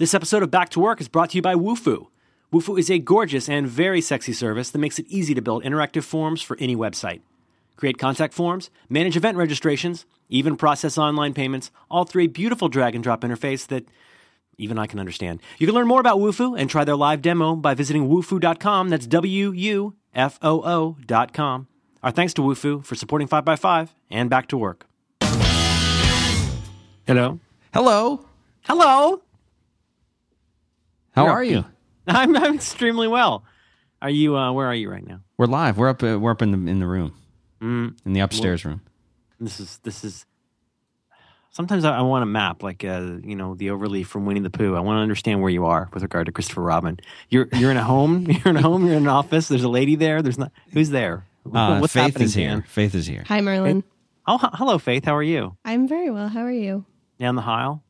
This episode of Back to Work is brought to you by Wufoo. Wufoo is a gorgeous and very sexy service that makes it easy to build interactive forms for any website. Create contact forms, manage event registrations, even process online payments, all through a beautiful drag and drop interface that even I can understand. You can learn more about Wufoo and try their live demo by visiting wufoo.com. That's W U F O O.com. Our thanks to Wufoo for supporting 5x5 and Back to Work. Hello. Hello. Hello. How You're are you? I'm, I'm extremely well. Are you? Uh, where are you right now? We're live. We're up. Uh, we're up in the in the room, Mm, in the upstairs room. this is this is. Sometimes I, I want a map, like uh, you know, the overleaf from Winnie the Pooh. I want to understand where you are with regard to Christopher Robin. You're you're in a home. You're in a home. You're in an office. There's a lady there. There's not. Who's there? Uh, What's Faith happening, is here. Dan? Faith is here. Hi, Merlin. Oh, h- hello, Faith. How are you? I'm very well. How are you? Down the aisle.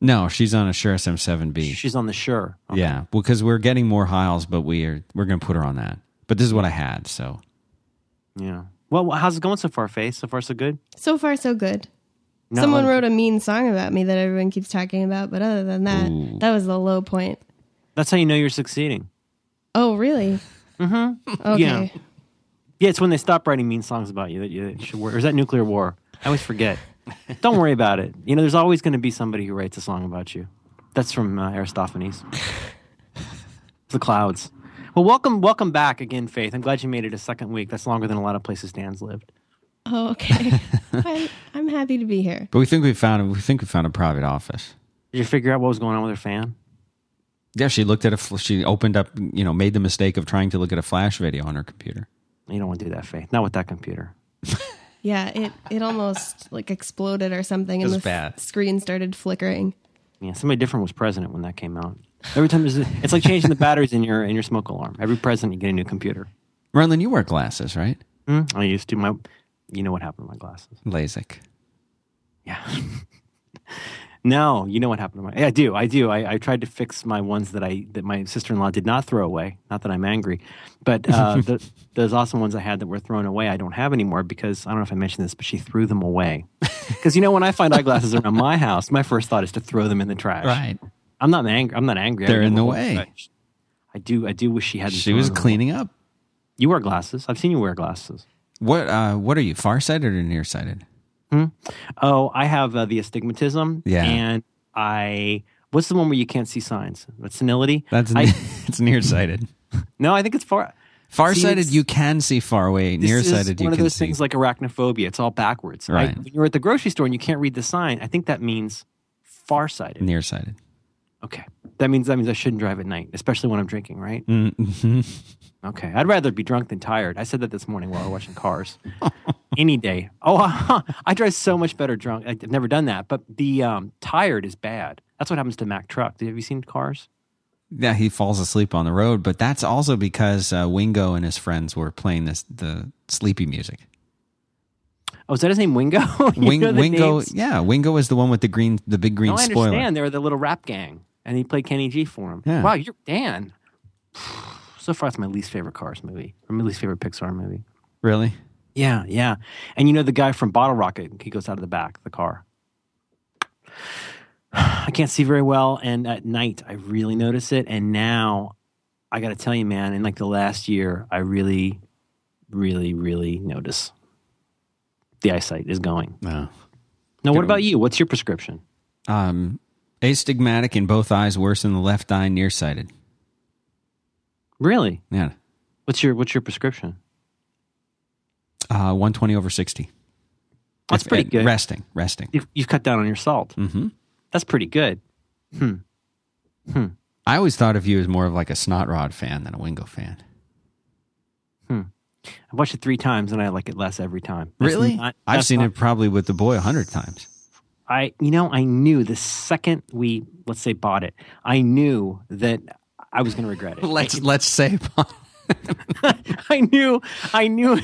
No, she's on a Shure SM7B. She's on the Shure. Okay. Yeah, because we're getting more Heils, but we are we're going to put her on that. But this is what I had, so Yeah. Well, how's it going so far, Faith? So far, so good. So far, so good. Not Someone letting- wrote a mean song about me that everyone keeps talking about, but other than that, Ooh. that was the low point. That's how you know you're succeeding. Oh, really? Mm-hmm. Okay. Yeah. Yeah, it's when they stop writing mean songs about you that you should worry. Or is that nuclear war? I always forget. Don't worry about it. You know, there's always going to be somebody who writes a song about you. That's from uh, Aristophanes. the clouds. Well, welcome, welcome back again, Faith. I'm glad you made it a second week. That's longer than a lot of places Dan's lived. Oh, okay. I'm, I'm happy to be here. but we think we found we think we found a private office. Did you figure out what was going on with her fan? Yeah, she looked at a she opened up, you know, made the mistake of trying to look at a flash video on her computer. You don't want to do that, Faith. Not with that computer. Yeah, it, it almost like exploded or something, It and was the bad. screen started flickering. Yeah, somebody different was president when that came out. Every time there's a, it's like changing the batteries in your in your smoke alarm. Every president you get a new computer. Merlin, you wear glasses, right? Hmm? I used to my, you know what happened to my glasses? LASIK. Yeah. no, you know what happened to my? I do. I do. I, I tried to fix my ones that I that my sister in law did not throw away. Not that I'm angry, but uh, the, those awesome ones I had that were thrown away, I don't have anymore because I don't know if I mentioned this, but she threw them away. Because you know when I find eyeglasses around my house, my first thought is to throw them in the trash. Right. I'm not angry. I'm not angry. They're in the way. I do. I do wish she hadn't. She was cleaning up. You wear glasses. I've seen you wear glasses. What uh what are you, farsighted or nearsighted? Oh, I have uh, the astigmatism. Yeah. And I. What's the one where you can't see signs? That's senility. That's I, it's nearsighted. no, I think it's far. Farsighted, it's- you can see far away. This Nearsighted, is you one of those things like arachnophobia. It's all backwards. I- Right. when you're at the grocery store and you can't read the sign, I think that means farsighted. nearsighted. Okay, that means that means I shouldn't drive at night, especially when I'm drinking. Right? Mm-hmm. Okay, I'd rather be drunk than tired. I said that this morning while we were watching Cars. Any day. Oh, I drive so much better drunk. I've never done that, but the um, tired is bad. That's what happens to Mack Truck. Have you seen Cars? Yeah, he falls asleep on the road, but that's also because uh, Wingo and his friends were playing this the sleepy music. Oh, is that his name, Wingo? Wing, Wingo, names? yeah, Wingo is the one with the green, the big green No, I spoiler. understand. They were the little rap gang, and he played Kenny G for him. Yeah. Wow, you're Dan. So far, it's my least favorite Cars movie, or my least favorite Pixar movie. Really? Yeah, yeah. And you know the guy from Bottle Rocket? He goes out of the back of the car. I can't see very well, and at night I really notice it. And now I got to tell you, man, in like the last year, I really, really, really notice the eyesight is going. No. Now, what about you? What's your prescription? Um, astigmatic in both eyes, worse in the left eye, nearsighted. Really? Yeah. What's your What's your prescription? Uh, 120 over 60. That's pretty good. Resting, resting. You've, you've cut down on your salt. hmm That's pretty good. Hmm. Hmm. I always thought of you as more of like a snot rod fan than a Wingo fan. Hmm. I've watched it three times, and I like it less every time. That's Really? not- I've seen not- it probably with the boy a hundred times. I, you know, I knew the second we, let's say, bought it, I knew that I was going to regret it. Let's let's say I knew, I knew.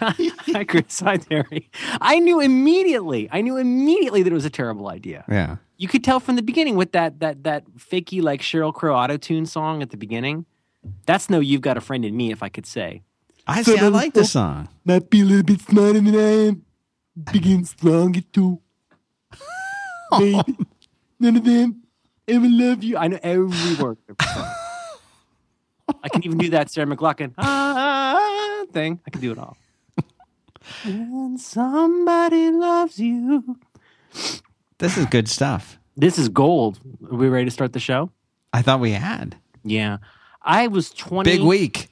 I Chris. Harry. I knew immediately. I knew immediately that it was a terrible idea. yeah. You could tell from the beginning with that that that fakey like Sheryl Crow auto tune song at the beginning. That's no, you've got a friend in me, if I could say. I see. I like the song. Might be a little bit smarter than I am. Begin strong too. Baby, none of them I love you. I know every word. I can even do that Sarah McLachlan ah, thing. I can do it all. when somebody loves you. This is good stuff. This is gold. Are we ready to start the show? I thought we had. Yeah. I was 20. Big week.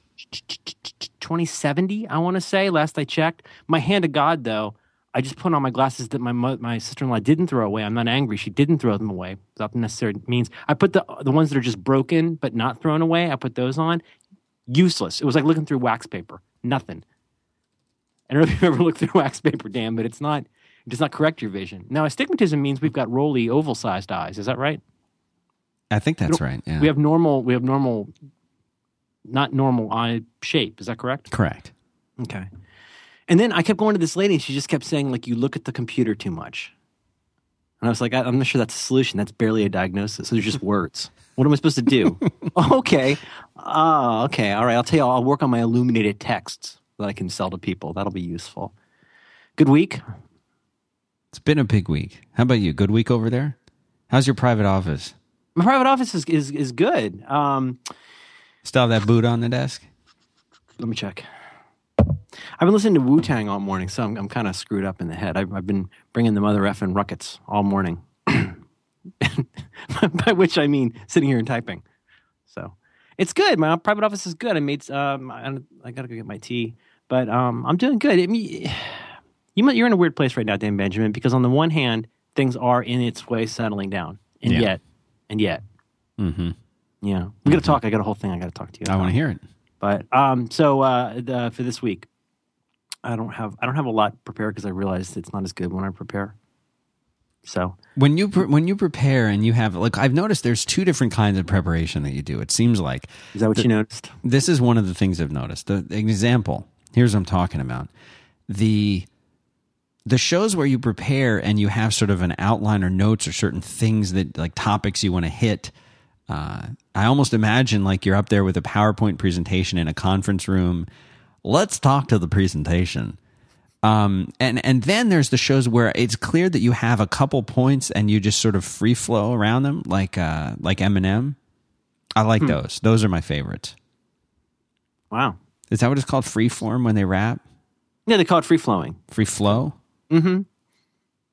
2070, I want to say, last I checked. My hand to God, though, I just put on my glasses that my mo- my sister in law didn't throw away. I'm not angry; she didn't throw them away. Without the necessary means. I put the the ones that are just broken but not thrown away. I put those on. Useless. It was like looking through wax paper. Nothing. I don't know if you've ever looked through wax paper, Dan, but it's not. It does not correct your vision. Now, astigmatism means we've got roly, oval-sized eyes. Is that right? I think that's right. Yeah. We have normal. We have normal, not normal eye shape. Is that correct? Correct. Okay. And then I kept going to this lady, and she just kept saying, like, you look at the computer too much. And I was like, I, I'm not sure that's a solution. That's barely a diagnosis. Those are just words. What am I supposed to do? okay. Ah, okay. All right. I'll tell you, I'll work on my illuminated texts that I can sell to people. That'll be useful. Good week. It's been a big week. How about you? Good week over there? How's your private office? My private office is, is, is good. Um, Still have that boot on the desk? let me check. I've been listening to Wu Tang all morning, so I'm, I'm kind of screwed up in the head. I've, I've been bringing the mother effing ruckus all morning, by which I mean sitting here and typing. So it's good. My private office is good. I made. Um, I, I got to go get my tea, but um, I'm doing good. I mean, you might, you're in a weird place right now, Dan Benjamin, because on the one hand, things are in its way settling down, and Yeah. yet, and yet, Mm-hmm. yeah, we got to talk. I got a whole thing I got to talk to you. I want to hear it. But um, so uh, the, for this week, I don't have I don't have a lot prepared because I realized it's not as good when I prepare. So When you pre- when you prepare and you have like I've noticed there's two different kinds of preparation that you do. It seems like is that what you noticed? this is one of the things I've noticed. The, the example here's what I'm talking about. The the shows where you prepare and you have sort of an outline or notes or certain things that like topics you want to hit. Uh, I almost imagine like you're up there with a PowerPoint presentation in a conference room. Let's talk to the presentation. Um, and and then there's the shows where it's clear that you have a couple points and you just sort of free flow around them, like uh, like Eminem. I like those. Those are my favorites. Wow. Is that what it's called? Free form when they rap? Yeah, they call it free flowing. Free flow? Mm-hmm.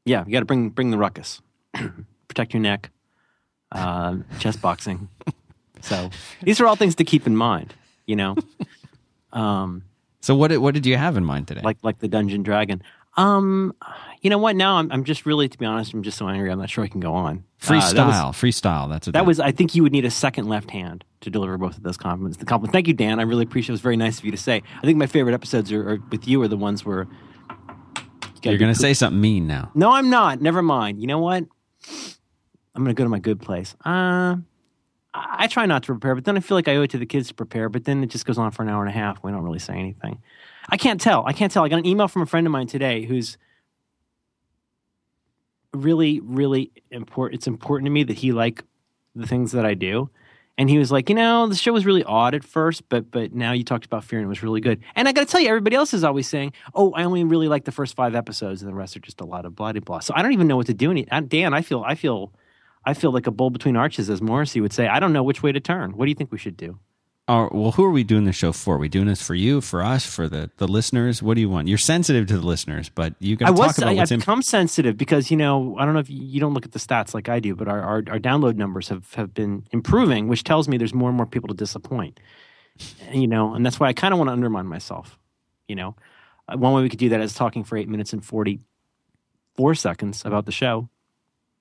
Yeah, you got to bring bring the ruckus, protect your neck, uh, chess boxing. So these are all things to keep in mind. You know, um, So what did, what did you have in mind today? like like the dungeon dragon. Um, you know what? Now I'm I'm just really, to be honest, I'm just so angry. I'm not sure I can go on. Uh, that was- freestyle. freestyle. That's That was, I think you would need a second left hand to deliver both of those compliments. The compliment. Thank you, Dan. I really appreciate it. It was very nice of you to say. I think my favorite episodes are, are with you are the ones where You're going to say something mean now. No, I'm not. Never mind. You know what? I'm going to go to my good place. Uh, I, try not to prepare, but then I feel like I owe it to the kids to prepare. But then it just goes on for an hour and a half. We don't really say anything. I can't tell. I can't tell. I got an email from a friend of mine today who's really, really important. It's important to me that he like the things that I do. And he was like, you know, the show was really odd at first, but but now you talked about fear and it was really good. And I got to tell you, everybody else is always saying, oh, I only really like the first five episodes, and the rest are just a lot of blah blah blah. So I don't even know what to do. Any, Dan, I feel I feel I feel like a bull between arches, as Morrissey would say. I don't know which way to turn. What do you think we should do? Oh, well, who are we doing the show for? Are we doing this for you, for us, for the, the listeners? What do you want? You're sensitive to the listeners, but you got to talk about I, what's I've in. become sensitive because you know I don't know if you, you don't look at the stats like I do, but our, our our download numbers have have been improving, which tells me there's more and more people to disappoint. And, you know, and that's why I kind of want to undermine myself. You know, Uh, one way we could do that is talking for eight minutes and forty four seconds about the show.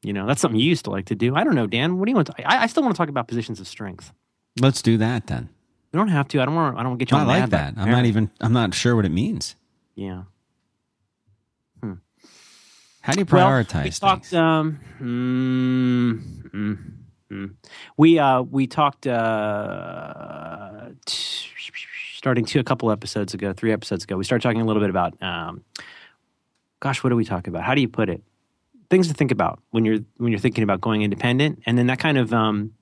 You know, that's something you used to like to do. I don't know, Dan. What do you want? To, I, I still want to talk about positions of strength. Let's do that then. We don't have to. I don't want. I don't want to get you. I like that. I'm not even. I'm not sure what it means. Yeah. How do you Well, prioritize we talked. Um, mm, mm, mm. We uh, we talked uh, t- starting two a couple episodes ago, three episodes ago. We started talking a little bit about. Um, gosh, what do we talk about? How do you put it? Things to think about when you're when you're thinking about going independent, and then that kind of um,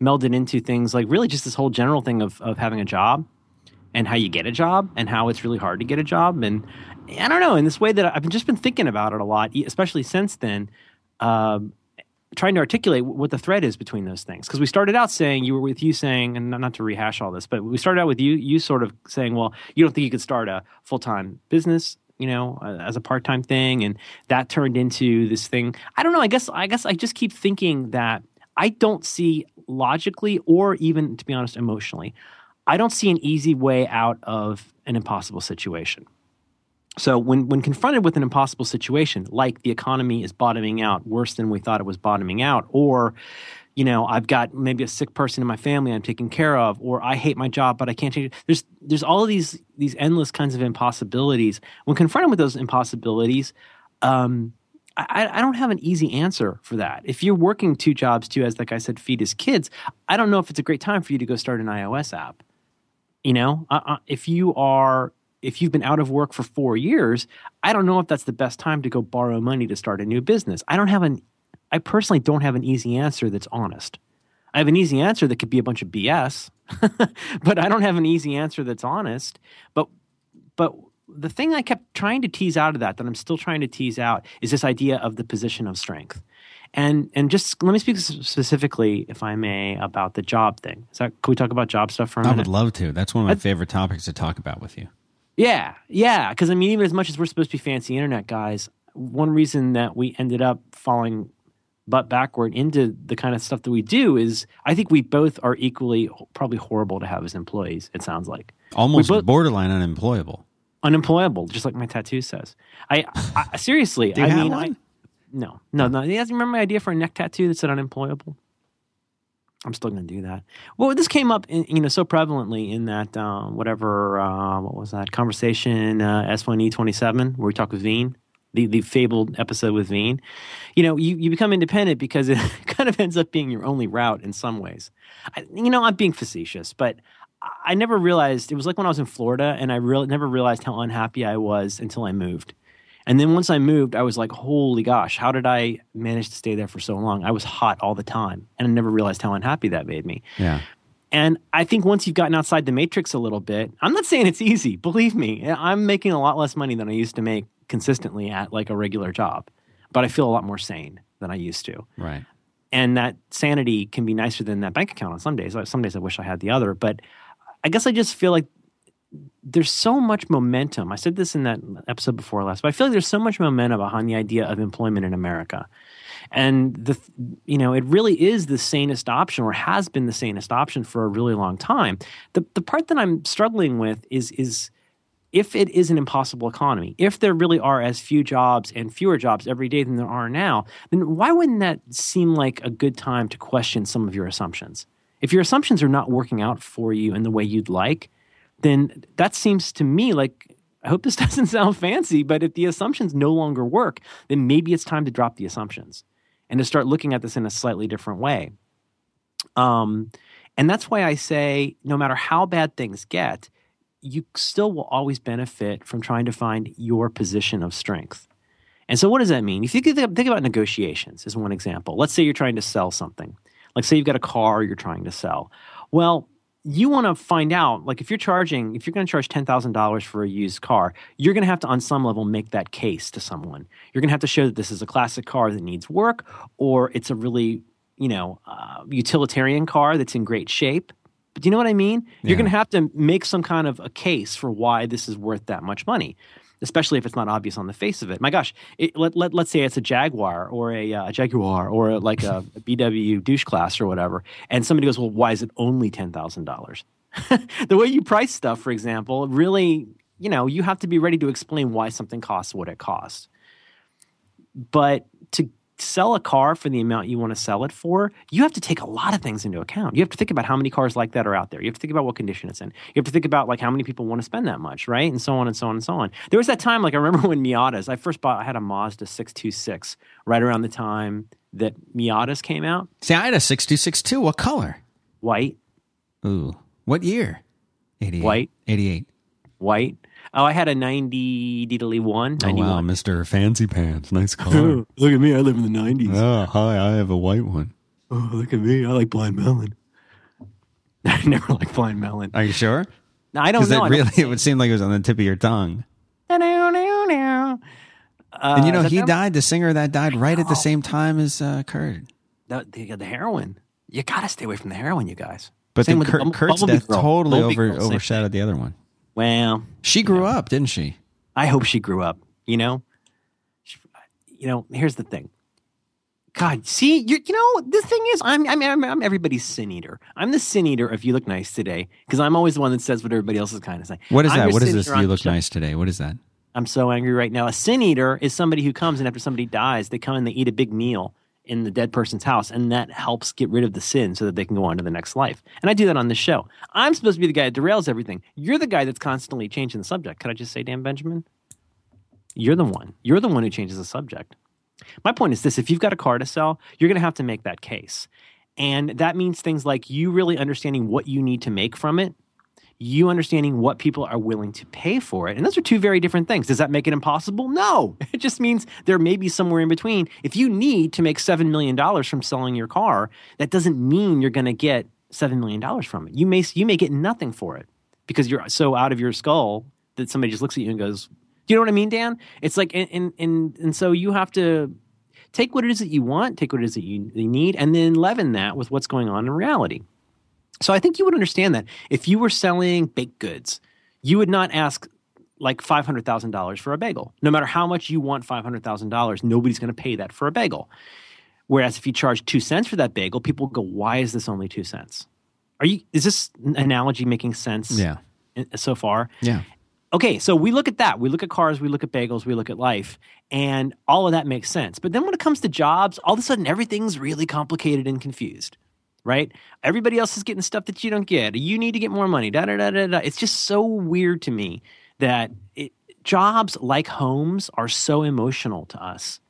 melded into things like really just this whole general thing of of having a job and how you get a job and how it's really hard to get a job and I don't know in this way that I've just been thinking about it a lot, especially since then. Um, trying to articulate what the thread is between those things because we started out saying you were with you saying and not to rehash all this but we started out with you you sort of saying well you don't think you could start a full-time business you know uh, as a part-time thing and that turned into this thing. I don't know i guess i guess i just keep thinking that i don't see logically or even to be honest emotionally i don't see an easy way out of an impossible situation. So when when confronted with an impossible situation, like the economy is bottoming out worse than we thought it was bottoming out, or you know I've got maybe a sick person in my family I'm taking care of, or I hate my job but I can't change it. There's there's all of these these endless kinds of impossibilities. When confronted with those impossibilities, um, I, I, don't have an easy answer for that. If you're working two jobs too, as like I said, feed his kids, I don't know if it's a great time for you to go start an iOS app. You know, uh, uh if you are if you've been out of work for four years, I don't know if that's the best time to go borrow money to start a new business. I don't have an, I personally don't have an easy answer that's honest. I have an easy answer that could be a bunch of BS, but I don't have an easy answer that's honest. But, but the thing I kept trying to tease out of that, that I'm still trying to tease out, is this idea of the position of strength. And and just let me speak specifically, if I may, about the job thing. Is that can we talk about job stuff for a minute? I would love to. That's one of my I'd, favorite topics to talk about with you. Yeah, yeah. Because I mean, even as much as we're supposed to be fancy internet guys, one reason that we ended up falling butt backward into the kind of stuff that we do is I think we both are equally probably horrible to have as employees. It sounds like almost both, borderline unemployable. Unemployable, just like my tattoo says. I, I seriously. I mean, I, no, no, no. You guys remember my idea for a neck tattoo that said unemployable? I'm still going to do that. Well, this came up, in, you know, so prevalently in that um, whatever uh, what was that conversation uh, S1E27 where we talk with Veeam, the the fabled episode with Veeam. You know, you, you become independent because it kind of ends up being your only route in some ways. I, you know, I'm being facetious, but I never realized it was like when I was in Florida, and I really never realized how unhappy I was until I moved. And then once I moved, I was like, holy gosh, how did I manage to stay there for so long? I was hot all the time. And I never realized how unhappy that made me. Yeah. And I think once you've gotten outside the matrix a little bit, I'm not saying it's easy. Believe me, I'm making a lot less money than I used to make consistently at like a regular job, but I feel a lot more sane than I used to. Right. And that sanity can be nicer than that bank account on some days. Some days I wish I had the other, but I guess I just feel like there's so much momentum. I said this in that episode before last, but I feel like there's so much momentum behind the idea of employment in America. And the you know, it really is the sanest option or has been the sanest option for a really long time. The the part that I'm struggling with is is if it is an impossible economy, if there really are as few jobs and fewer jobs every day than there are now, then why wouldn't that seem like a good time to question some of your assumptions? If your assumptions are not working out for you in the way you'd like, then that seems to me like I hope this doesn't sound fancy, but if the assumptions no longer work, then maybe it's time to drop the assumptions and to start looking at this in a slightly different way. Um, and that's why I say no matter how bad things get, you still will always benefit from trying to find your position of strength. And so, what does that mean? If you think, think about negotiations, as one example, let's say you're trying to sell something. Like, say you've got a car you're trying to sell. Well, you want to find out like if you're charging if you're going to charge $10,000 for a used car you're going to have to on some level make that case to someone you're going to have to show that this is a classic car that needs work or it's a really you know uh, utilitarian car that's in great shape do you know what i mean yeah. you're going to have to make some kind of a case for why this is worth that much money especially if it's not obvious on the face of it. My gosh, it, let, let, let's say it's a Jaguar or a, uh, a Jaguar or a, like a, a BW douche class or whatever, and somebody goes, well, why is it only $10,000? the way you price stuff, for example, really, you know, you have to be ready to explain why something costs what it costs. But to sell a car for the amount you want to sell it for, you have to take a lot of things into account. You have to think about how many cars like that are out there. You have to think about what condition it's in. You have to think about like how many people want to spend that much, right? And so on and so on and so on. There was that time, like I remember when Miatas, I first bought, I had a Mazda 626 right around the time that Miatas came out. See, I had a 626 too. What color? White. Ooh. What year? 88. White. 88. White. Oh, I had a 90 Diddley 1. Oh, wow, Mr. Fancy Pants. Nice car. look at me. I live in the 90s. Oh, hi. I have a white one. Oh, look at me. I like Blind Melon. I never like Blind Melon. Are you sure? No, I don't know. It really, it would seem like it was on the tip of your tongue. Uh, and you know, he died, the singer that died right at the same time as uh, Kurt. the, the, the heroin. You got to stay away from the heroin, you guys. But Same then with the Kurt, Kurt's Bumblebee death girl. totally Bumblebee over, girl, overshadowed the other one. Well, She grew up, didn't she? I hope she grew up. You know, She- you know. Here's the thing. God, see, you you know, the thing is, I'm I'm I'm, I'm everybody's sin eater. I'm the sin eater if you look nice today because I'm always the one that says what everybody else is kind of saying. What is I'm that? What is this? You look nice today. What is that? I'm so angry right now. A sin eater is somebody who comes and after somebody dies, they come and they eat a big meal in the dead person's house, and that helps get rid of the sin so that they can go on to the next life. And I do that on this show. I'm supposed to be the guy that derails everything. You're the guy that's constantly changing the subject. Could I just say, Dan Benjamin? You're the one. You're the one who changes the subject. My point is this if you've got a car to sell, you're going to have to make that case. And that means things like you really understanding what you need to make from it, you understanding what people are willing to pay for it. And those are two very different things. Does that make it impossible? No. It just means there may be somewhere in between. If you need to make $7 million from selling your car, that doesn't mean you're going to get $7 million from it. You may, you may get nothing for it because you're so out of your skull that somebody just looks at you and goes, Do you know what I mean, Dan? It's like, and, and, and, so you have to take what it is that you want, take what it is that you, you need, and then leaven that with what's going on in reality. So I think you would understand that if you were selling baked goods, you would not ask like $500,000 for a bagel. No matter how much you want $500,000, nobody's going to pay that for a bagel. Whereas if you charge two cents for that bagel, people go, why is this only two cents? Are you, is this analogy making sense Yeah. so far? Yeah. okay, so we look at that. We look at cars, we look at bagels, we look at life, and all of that makes sense. But then when it comes to jobs, all of a sudden everything's really complicated and confused, right? Everybody else is getting stuff that you don't get. You need to get more money. Da da da da da. It's just so weird to me that it, jobs like homes are so emotional to us.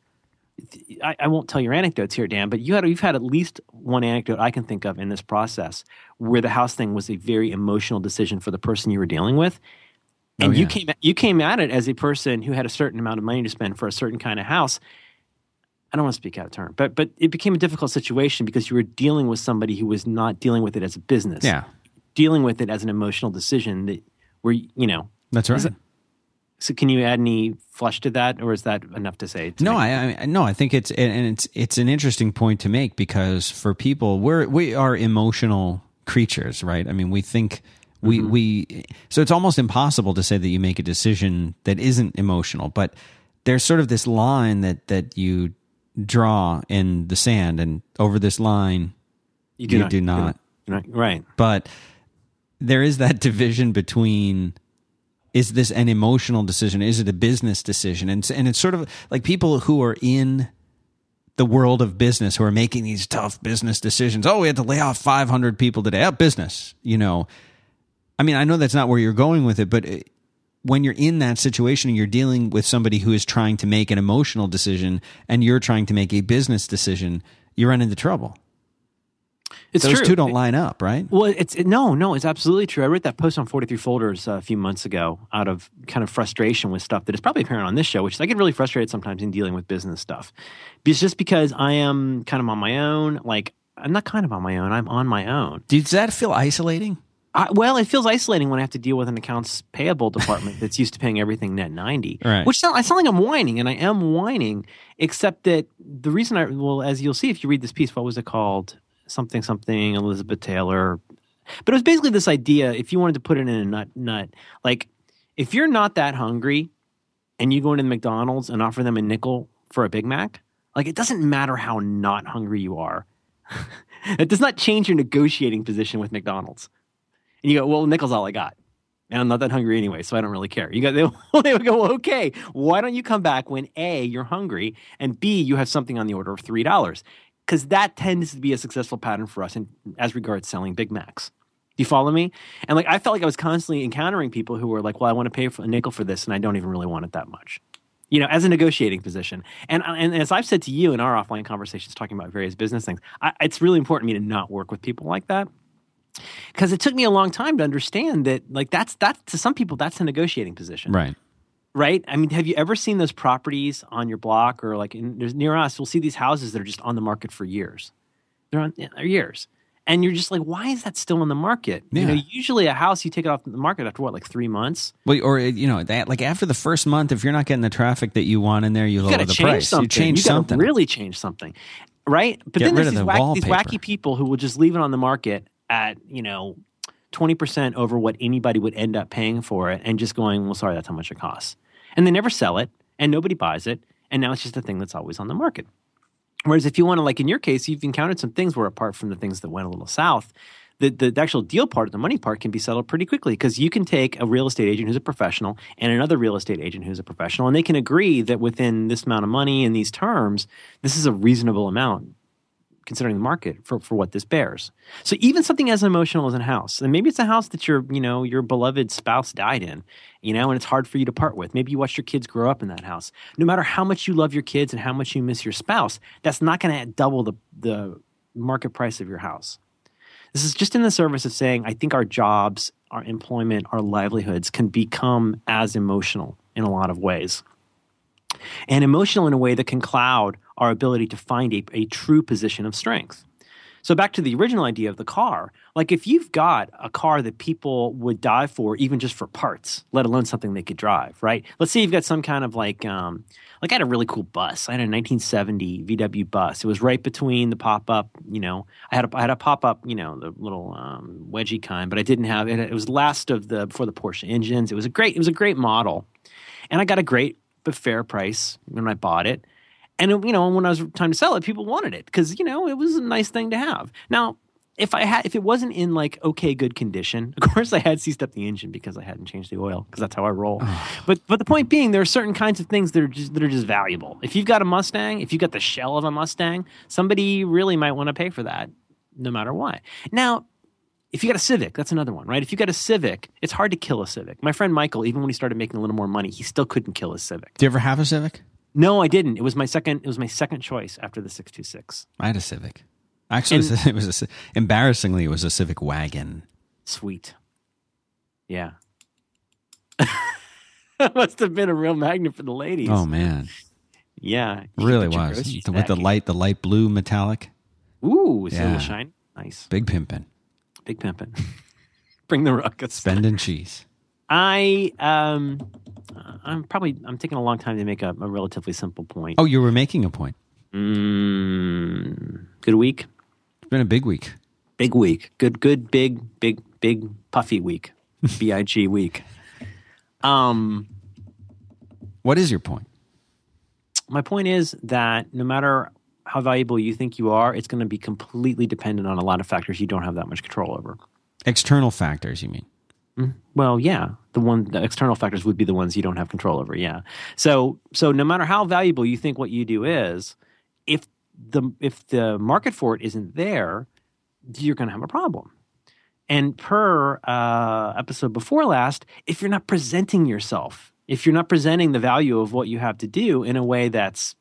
I, I won't tell your anecdotes here, Dan, but you had you've had at least one anecdote I can think of in this process where the house thing was a very emotional decision for the person you were dealing with, oh, and Oh, you came you came at it as a person who had a certain amount of money to spend for a certain kind of house. I don't want to speak out of turn, but but it became a difficult situation because you were dealing with somebody who was not dealing with it as a business, Yeah. dealing with it as an emotional decision that where you know. That's right. It- So can you add any flesh to that, or is that enough to say? to No, I, I no, I think it's and and it's it's an interesting point to make because for people we're we are emotional creatures, right? I mean, we think we Mm-hmm. we so it's almost impossible to say that you make a decision that isn't emotional, but there's sort of this line that that you draw in the sand and over this line you you do not. not- right. but there is that division between is this an emotional decision? Is it a business decision? And and it's sort of like people who are in the world of business who are making these tough business decisions. Oh we had to lay off 500 people today. Up business you know. I mean i know that's not where you're going with it but when you're in that situation and you're dealing with somebody who is trying to make an emotional decision and you're trying to make a business decision you run into trouble It's those true. two don't line up right Well, it's it, no, no, it's absolutely true. I wrote that post on 43 folders uh, a few months ago out of kind of frustration with stuff that is probably apparent on this show, which is I get really frustrated sometimes in dealing with business stuff. It's just because I am kind of on my own. Like, I'm not kind of on my own, I'm on my own. does that feel isolating I, well, it feels isolating when I have to deal with an accounts payable department that's used to paying everything net 90. Right. Which sound, I sound like I'm whining, and I am whining, except that the reason I, well, as you'll see if you read this piece, what was it called? Something, something, Elizabeth Taylor. But it was basically this idea, if you wanted to put it in a nut, nut, like if you're not that hungry and you go into the McDonald's and offer them a nickel for a Big Mac, like it doesn't matter how not hungry you are. it does not change your negotiating position with McDonald's. And you go, well, nickel's all I got. And I'm not that hungry anyway, so I don't really care. You go, they, they would go, okay, why don't you come back when A, you're hungry, and B, you have something on the order of three dollars? Because that tends to be a successful pattern for us in, as regards selling Big Macs. Do you follow me? And like I felt like I was constantly encountering people who were like, well, I want to pay a nickel for this, and I don't even really want it that much. You know, as a negotiating position, and and as I've said to you in our offline conversations, talking about various business things, I, it's really important to me to not work with people like that because it took me a long time to understand that like that's that's to some people that's a negotiating position right right i mean have you ever seen those properties on your block or like in, there's near us we'll see these houses that are just on the market for years they're on they're years And you're just like, why is that still in the market? You know, usually a house you take it off the market after what, like three months? Well, or uh, you know that like after the first month, if you're not getting the traffic that you want in there, you, You lower the price. something. You change you something. Really change something, right? But Get then there's these, the wack, these wacky people who will just leave it on the market at you know twenty percent over what anybody would end up paying for it, and just going, well, sorry, that's how much it costs, and they never sell it, and nobody buys it, and now it's just a thing that's always on the market. Whereas if you want to, like in your case, you've encountered some things where apart from the things that went a little south, the, the, the actual deal part, the money part, can be settled pretty quickly because you can take a real estate agent who's a professional and another real estate agent who's a professional, and they can agree that within this amount of money and these terms, this is a reasonable amount considering the market for, for what this bears. So even something as emotional as a house, and maybe it's a house that your you know your beloved spouse died in, you know, and it's hard for you to part with. Maybe you watched your kids grow up in that house. No matter how much you love your kids and how much you miss your spouse, that's not going to double the the market price of your house. This is just in the service of saying I think our jobs, our employment, our livelihoods can become as emotional in a lot of ways and emotional in a way that can cloud our ability to find a, a true position of strength. So back to the original idea of the car, like if you've got a car that people would die for, even just for parts, let alone something they could drive, right? Let's say you've got some kind of like, um, like I had a really cool bus. I had a 1970 VW bus. It was right between the pop up, you know, I had a, I had a pop up, you know, the little um, wedgie kind, but I didn't have it. It was last of the before the Porsche engines. It was a great, it was a great model, and I got a great but fair price when I bought it. And you know, when I was time to sell it, people wanted it because you know it was a nice thing to have. Now, if I had, if it wasn't in like okay, good condition, of course I had seized up the engine because I hadn't changed the oil because that's how I roll. but but the point being, there are certain kinds of things that are just that are just valuable. If you've got a Mustang, if you've got the shell of a Mustang, somebody really might want to pay for that, no matter what. Now, if you got a Civic, that's another one, right? If you got a Civic, it's hard to kill a Civic. My friend Michael, even when he started making a little more money, he still couldn't kill his Civic. Do you ever have a Civic? No, I didn't. It was my second. It was my second choice after the six two six. I had a Civic. Actually, it was, it was a, embarrassingly, it was a Civic wagon. Sweet. Yeah. that Must have been a real magnet for the ladies. Oh man, yeah, really was groceries with the light, the light blue metallic, Ooh, it's a Yeah. little shine. Nice, big pimpin', big pimpin'. Bring the ruckus. spending cheese. I um, I'm probably I'm taking a long time to make a, a relatively simple point. Oh, you were making a point. Mm, good week. It's been a big week. Big week. Good, good, big, big, big, puffy week. B I G week. Um, What is your point? my point is that no matter how valuable you think you are, it's going to be completely dependent on a lot of factors you don't have that much control over. External factors, you mean? Well, yeah, the one the external factors would be the ones you don't have control over. Yeah. So so no matter how valuable you think what you do is, if the if the market for it isn't there, you're going to have a problem. And per uh, episode before last, if you're not presenting yourself, if you're not presenting the value of what you have to do in a way that's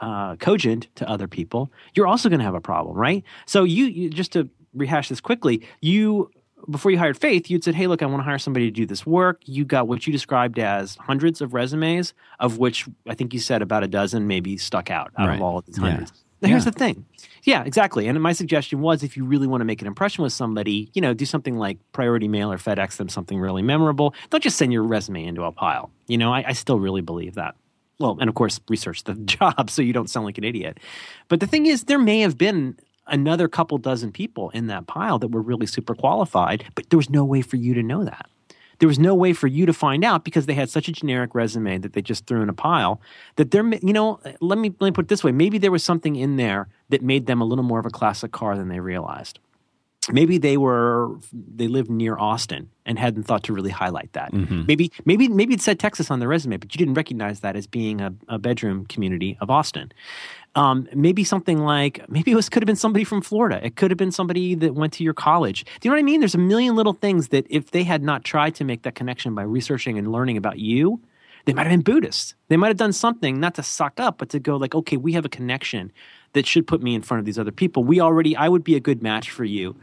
uh, cogent to other people, you're also going to have a problem, right? So you, you just to rehash this quickly, you before you hired Faith, you'd said, "Hey, look, I want to hire somebody to do this work." You got what you described as hundreds of resumes, of which I think you said about a dozen maybe stuck out out Right. of all of these Yeah. hundreds. Now, here's Yeah. the thing. Yeah, exactly. And my suggestion was if you really want to make an impression with somebody, you know, do something like priority mail or FedEx them something really memorable. Don't just send your resume into a pile. You know, I, I still really believe that. Well, and of course, research the job so you don't sound like an idiot. But the thing is, there may have been another couple dozen people in that pile that were really super qualified, but there was no way for you to know that. There was no way for you to find out because they had such a generic resume that they just threw in a pile that they're, you know, let me, let me put it this way. Maybe there was something in there that made them a little more of a classic car than they realized maybe they were they lived near Austin and hadn't thought to really highlight that. Mm-hmm. Maybe maybe maybe it said Texas on the resume, but you didn't recognize that as being a, a bedroom community of Austin. Um, maybe something like maybe it was could have been somebody from Florida. It could have been somebody that went to your college. Do you know what I mean? There's a million little things that if they had not tried to make that connection by researching and learning about you, they might have been Buddhists. They might have done something not to suck up, but to go like, okay, we have a connection that should put me in front of these other people. We already, I would be a good match for you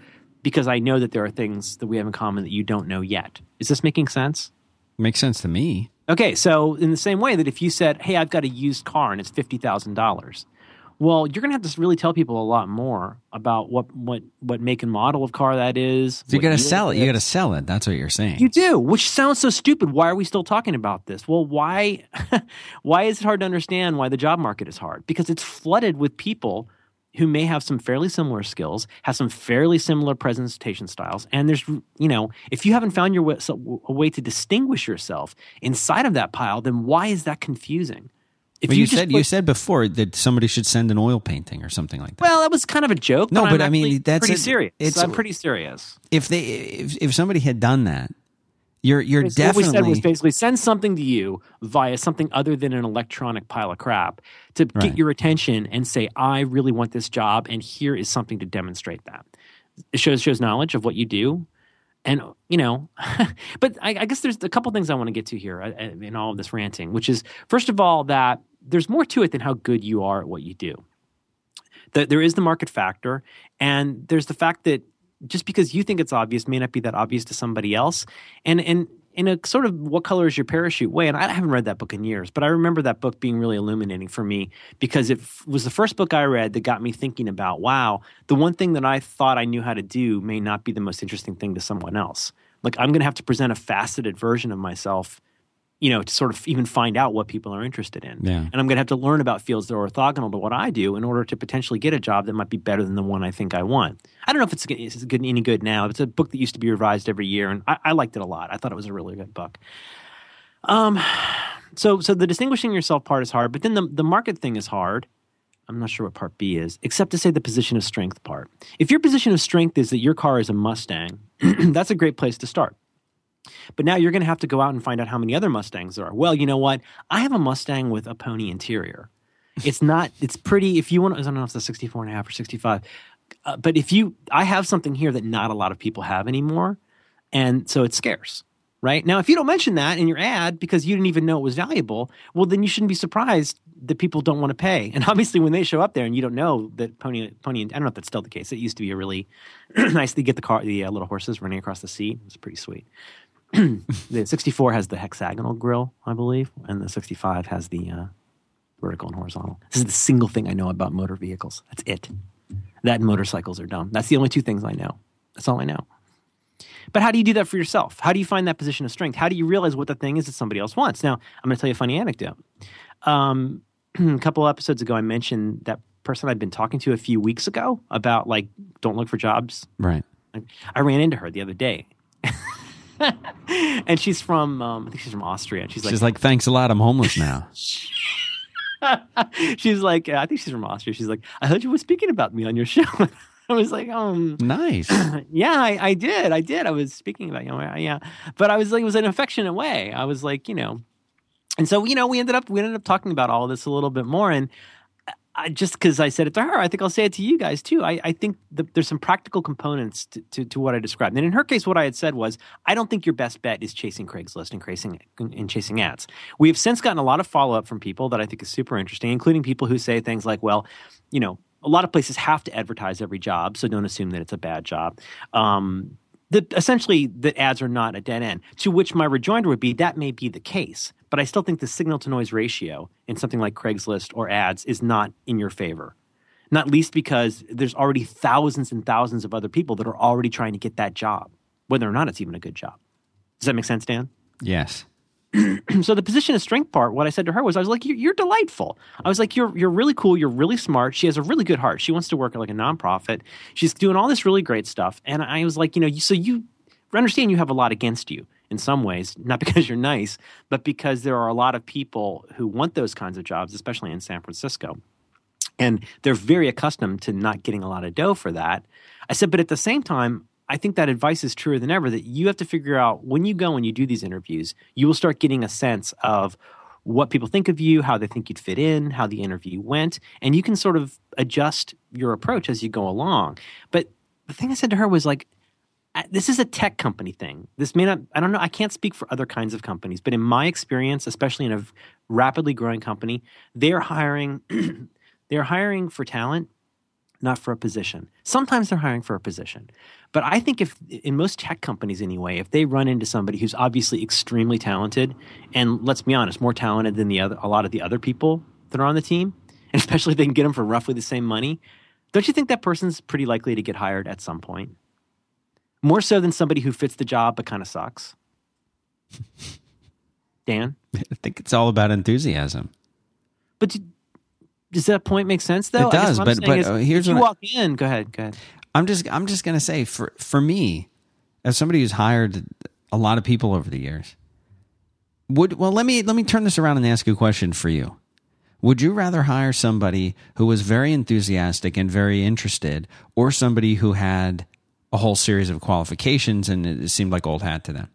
because I know that there are things that we have in common that you don't know yet. Is this making sense? Makes sense to me. Okay, so in the same way that if you said, "Hey, I've got a used car and it's fifty thousand dollars," Well, you're going to have to really tell people a lot more about what what what make and model of car that is. So you got to sell it. You got to sell it. That's what you're saying. You do, which sounds so stupid. Why are we still talking about this? Well, why why is it hard to understand why the job market is hard? Because it's flooded with people who may have some fairly similar skills, have some fairly similar presentation styles, and there's you know, if you haven't found your way, so- a way to distinguish yourself inside of that pile, then why is that confusing? If Well, you, just said put- you said before that somebody should send an oil painting or something like that. well, that was kind of a joke. No, but, but I mean, that's pretty a- serious. it's- I'm pretty serious. if they if, if somebody had done that, you're you're Basically, what we said definitely was basically send something to you via something other than an electronic pile of crap to Right. get your attention and say, I really want this job, and here is something to demonstrate that. It shows shows knowledge of what you do. And you know, but I, I guess there's a couple things I want to get to here uh, uh, in all of this ranting, which is first of all that there's more to it than how good you are at what you do. That there is the market factor, and there's the fact that just because you think it's obvious may not be that obvious to somebody else. And and in a sort of what color is your parachute way, and I haven't read that book in years, but I remember that book being really illuminating for me because it f- was the first book I read that got me thinking about, wow, the one thing that I thought I knew how to do may not be the most interesting thing to someone else. Like I'm going to have to present a faceted version of myself you know, to sort of even find out what people are interested in. Yeah. And I'm going to have to learn about fields that are orthogonal to what I do in order to potentially get a job that might be better than the one I think I want. I don't know if it's, it's good, any good now. It's a book that used to be revised every year, and I, I liked it a lot. I thought it was a really good book. Um, so so the distinguishing yourself part is hard, but then the the market thing is hard. I'm not sure what part B is, except to say the position of strength part. If your position of strength is that your car is a Mustang, that's a great place to start. But now you're going to have to go out and find out how many other Mustangs there are. Well, you know what? I have a Mustang with a pony interior. It's not, it's pretty, if you want, I don't know if it's a 64 and a half or 65. Uh, but if you, I have something here that not a lot of people have anymore. And so it's scarce, right? Now, if you don't mention that in your ad because you didn't even know it was valuable, well, then you shouldn't be surprised that people don't want to pay. And obviously, when they show up there and you don't know that Pony, Pony, I don't know if that's still the case. It used to be a really nice to get the car, the uh, little horses running across the seat. It's pretty sweet. the 64 has the hexagonal grill, I believe, and the 65 has the uh, vertical and horizontal. This is the single thing I know about motor vehicles. That's it. That and motorcycles are dumb. That's the only two things I know. That's all I know. But how do you do that for yourself? How do you find that position of strength? How do you realize what the thing is that somebody else wants? Now, I'm going to tell you a funny anecdote. Um, a couple episodes ago, I mentioned that person I'd been talking to a few weeks ago about like don't look for jobs. right. I ran into her the other day. and she's from um, I think she's from Austria. And she's like, She's like, thanks a lot. I'm homeless now. she's like, I think she's from Austria. She's like, I heard you were speaking about me on your show. I was like, um, nice. yeah, I, I did, I did. I was speaking about you, know, yeah, but I was like, it was an affectionate way. I was like, you know, and so you know, we ended up we ended up talking about all this a little bit more, and I, just because I said it to her, I think I'll say it to you guys too. I, I think the, there's some practical components to, to, to what I described. And in her case, what I had said was, I don't think your best bet is chasing Craigslist and chasing and chasing ads. We have since gotten a lot of follow up from people that I think is super interesting, including people who say things like, well, you know, a lot of places have to advertise every job, so don't assume that it's a bad job. Um, that essentially that ads are not a dead end. To which my rejoinder would be that may be the case, but I still think the signal to noise ratio in something like Craigslist or ads is not in your favor. Not least because there's already thousands and thousands of other people that are already trying to get that job, whether or not it's even a good job. Does that make sense, Dan? yes. so the position of strength part, what I said to her was, I was like, you're, delightful. I was like, you're you're really cool. You're really smart. She has a really good heart. She wants to work at like a nonprofit. She's doing all this really great stuff. And I was like, you know, so you understand you have a lot against you in some ways, not because you're nice, but because there are a lot of people who want those kinds of jobs, especially in San Francisco. And they're very accustomed to not getting a lot of dough for that. I said, but at the same time, I think that advice is truer than ever that you have to figure out when you go and you do these interviews, you will start getting a sense of what people think of you, how they think you'd fit in, how the interview went, and you can sort of adjust your approach as you go along. But the thing I said to her was like, "I- this is a tech company thing. This may not, I don't know, I can't speak for other kinds of companies, but in my experience, especially in a rapidly growing company, they're hiring, they're hiring for talent not for a position. Sometimes they're hiring for a position. But I think if in most tech companies anyway, if they run into somebody who's obviously extremely talented and let's be honest, more talented than the other a lot of the other people that are on the team, and especially if they can get them for roughly the same money, don't you think that person's pretty likely to get hired at some point? More so than somebody who fits the job but kind of sucks. Dan? I think it's all about enthusiasm. But do- does that point make sense though? It does, but- but, is, uh, here's if you what I- walk in. Go ahead. Go ahead. I'm just I'm just gonna say for for me, as somebody who's hired a lot of people over the years, would well let me let me turn this around and ask you a question for you. Would you rather hire somebody who was very enthusiastic and very interested, or somebody who had a whole series of qualifications and it seemed like old hat to them?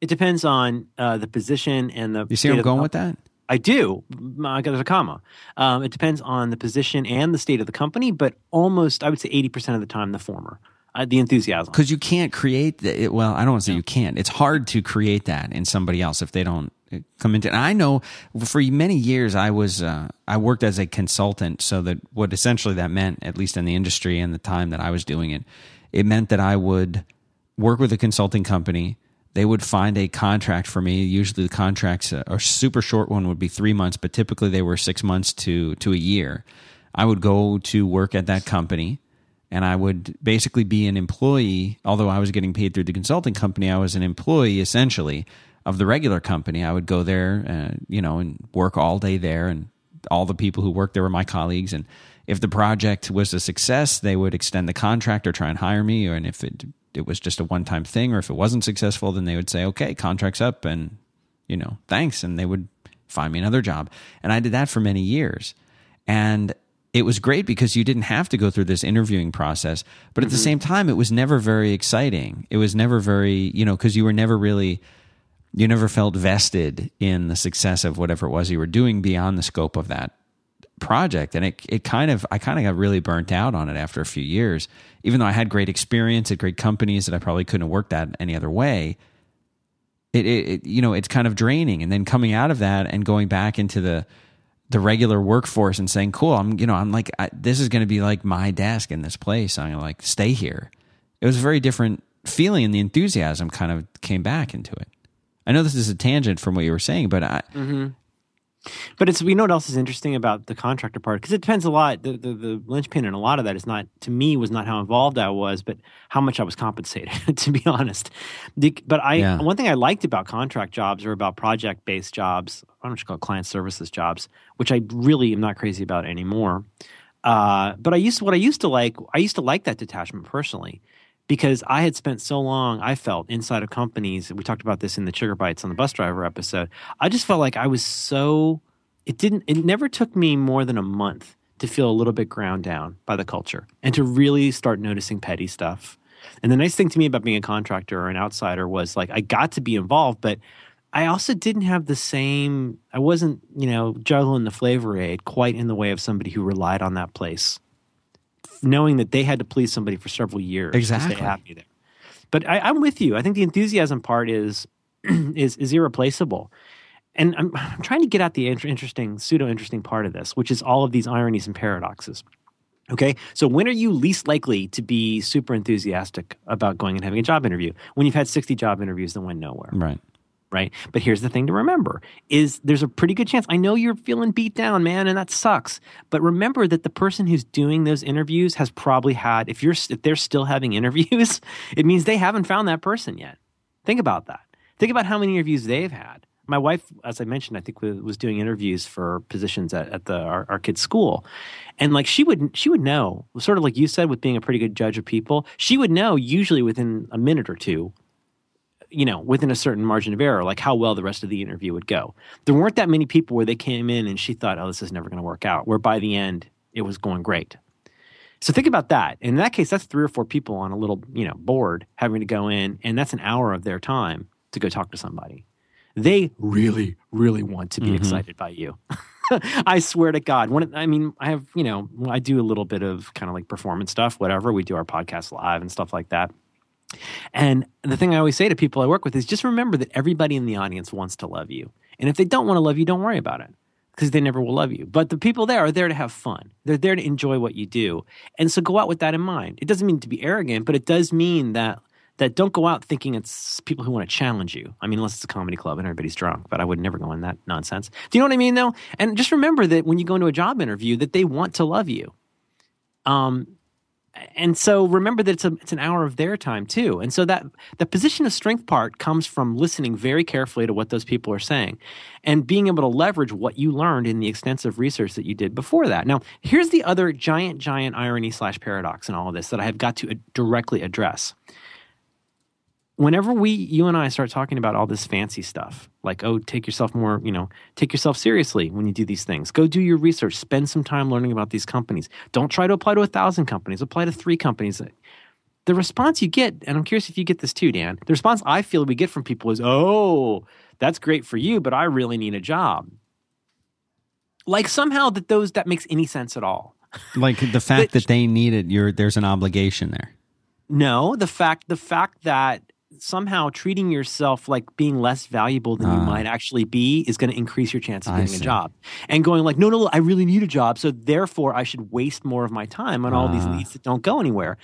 It depends on uh, the position and the. You see where I'm going with that? I do. I got a comma. Um, it depends on the position and the state of the company, but almost, I would say, eighty percent of the time, the former. Uh, the enthusiasm. because you can't create the, it. Well, I don't want to say you can't. It's hard to create that in somebody else if they don't uh, come into. And I know for many years I was uh, I worked as a consultant, so that what essentially that meant, at least in the industry and the time that I was doing it, it meant that I would work with a consulting company. They would find a contract for me. Usually, the contracts, uh, a super short one would be three months, but typically they were six months to to a year. I would go to work at that company and I would basically be an employee. Although I was getting paid through the consulting company, I was an employee essentially of the regular company. I would go there, uh, you know, and work all day there, and all the people who worked there were my colleagues. And if the project was a success, they would extend the contract or try and hire me. And if it it was just a one time thing, or if it wasn't successful, then they would say, "Okay, contract's up," and you know, thanks, and they would find me another job. And I did that for many years, and it was great because you didn't have to go through this interviewing process. But at the mm-hmm. same time it was never very exciting. It was never very you know because you were never really you never felt vested in the success of whatever it was you were doing beyond the scope of that project and it it kind of I kind of got really burnt out on it after a few years. Even though I had great experience at great companies that I probably couldn't have worked at any other way it, it, it you know it's kind of draining. And then coming out of that and going back into the the regular workforce and saying cool i'm you know i'm like I, this is going to be like my desk in this place. I'm going to like stay here. It was a very different feeling and the enthusiasm kind of came back into it. I know this is a tangent from what you were saying but i mm-hmm. But it's you know what else is interesting about the contractor part because it depends a lot. The, the the linchpin in a lot of that is not to me was not how involved I was, but how much I was compensated. to be honest, the, but I Yeah. one thing I liked about contract jobs or about project based jobs, I don't know call it client services jobs, which I really am not crazy about anymore. Uh, but I used what I used to like. I used to like that detachment personally because I had spent so long, I felt inside of companies. We talked about this in the Sugar Bites on the bus driver episode. I just felt like I was so, it didn't, it never took me more than a month to feel a little bit ground down by the culture and to really start noticing petty stuff. And the nice thing to me about being a contractor or an outsider was like I got to be involved, but I also didn't have the same, I wasn't, you know, juggling the flavor aid quite in the way of somebody who relied on that place knowing that they had to please somebody for several years to Exactly. stay happy there. But I, I'm with you. I think the enthusiasm part is is is irreplaceable. And I'm, I'm trying to get at the inter- interesting, pseudo interesting part of this, which is all of these ironies and paradoxes. Okay, so when are you least likely to be super enthusiastic about going and having a job interview? When you've had 60 job interviews that went nowhere right right? But here's the thing to remember is there's a pretty good chance. I know you're feeling beat down, man, and that sucks. But remember that the person who's doing those interviews has probably had if you're if they're still having interviews, it means they haven't found that person yet. Think about that. Think about how many interviews they've had. My wife, as I mentioned, I think was, doing interviews for positions at, at the our, our kids' school, and like she would she would know, sort of like you said, with being a pretty good judge of people, she would know usually within a minute or two you know, within a certain margin of error, like how well the rest of the interview would go. There weren't that many people where they came in and she thought, oh, this is never going to work out, where by the end it was going great. So think about that. In that case, that's three or four people on a little, you know, board having to go in, and that's an hour of their time to go talk to somebody. They really, really want to be mm-hmm. excited by you. I swear to God. When I mean, I have, you know, I do a little bit of kind of like performance stuff, whatever. We do our podcast live and stuff like that. And the thing I always say to people I work with is just remember that everybody in the audience wants to love you. And if they don't want to love you, don't worry about it because they never will love you. But the people there are there to have fun. They're there to enjoy what you do. And so go out with that in mind. It doesn't mean to be arrogant, but it does mean that that don't go out thinking it's people who want to challenge you. I mean, unless it's a comedy club and everybody's drunk, but I would never go in that nonsense. Do you know what I mean, though? And just remember that when you go into a job interview, that they want to love you. Um, and so remember that it's a it's an hour of their time too. And so that the position of strength part comes from listening very carefully to what those people are saying and being able to leverage what you learned in the extensive research that you did before that. Now, here's the other giant, giant irony slash paradox in all of this that I have got to directly address whenever we you and I start talking about all this fancy stuff, like oh, take yourself more, you know, take yourself seriously when you do these things. Go do your research, spend some time learning about these companies. Don't try to apply to a thousand companies, apply to three companies. The response you get, and I'm curious if you get this too, Dan, the response I feel we get from people is, oh, that's great for you, but I really need a job. Like somehow that those that makes any sense at all. Like the fact that they need it, you're there's an obligation there. No, the fact the fact that somehow treating yourself like being less valuable than uh, you ah. might actually be is going to increase your chance of getting a job. And going like, no, no, I really need a job, so therefore I should waste more of my time on all uh, these ah. leads that don't go anywhere.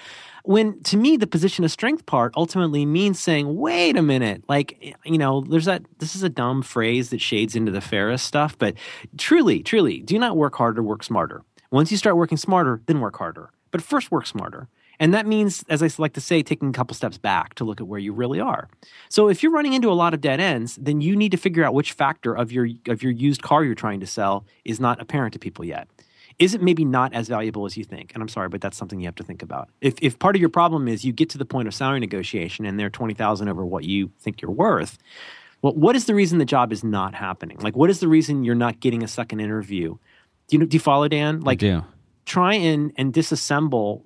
When to me, the position of strength part ultimately means saying, wait a minute, like, you know, there's that, this is a dumb phrase that shades into the Ferriss stuff, but truly, truly, do not work harder, work smarter. Once you start working smarter, then work harder. But first, work smarter. And that means, as I like to say, taking a couple steps back to look at where you really are. So if you're running into a lot of dead ends, then you need to figure out which factor of your of your used car you're trying to sell is not apparent to people yet. Is it maybe not as valuable as you think? And I'm sorry, but that's something you have to think about. If if part of your problem is you get to the point of salary negotiation and they're twenty thousand over what you think you're worth, well, what is the reason the job is not happening? Like, what is the reason you're not getting a second interview? Do you do you follow Dan? Like, try and and disassemble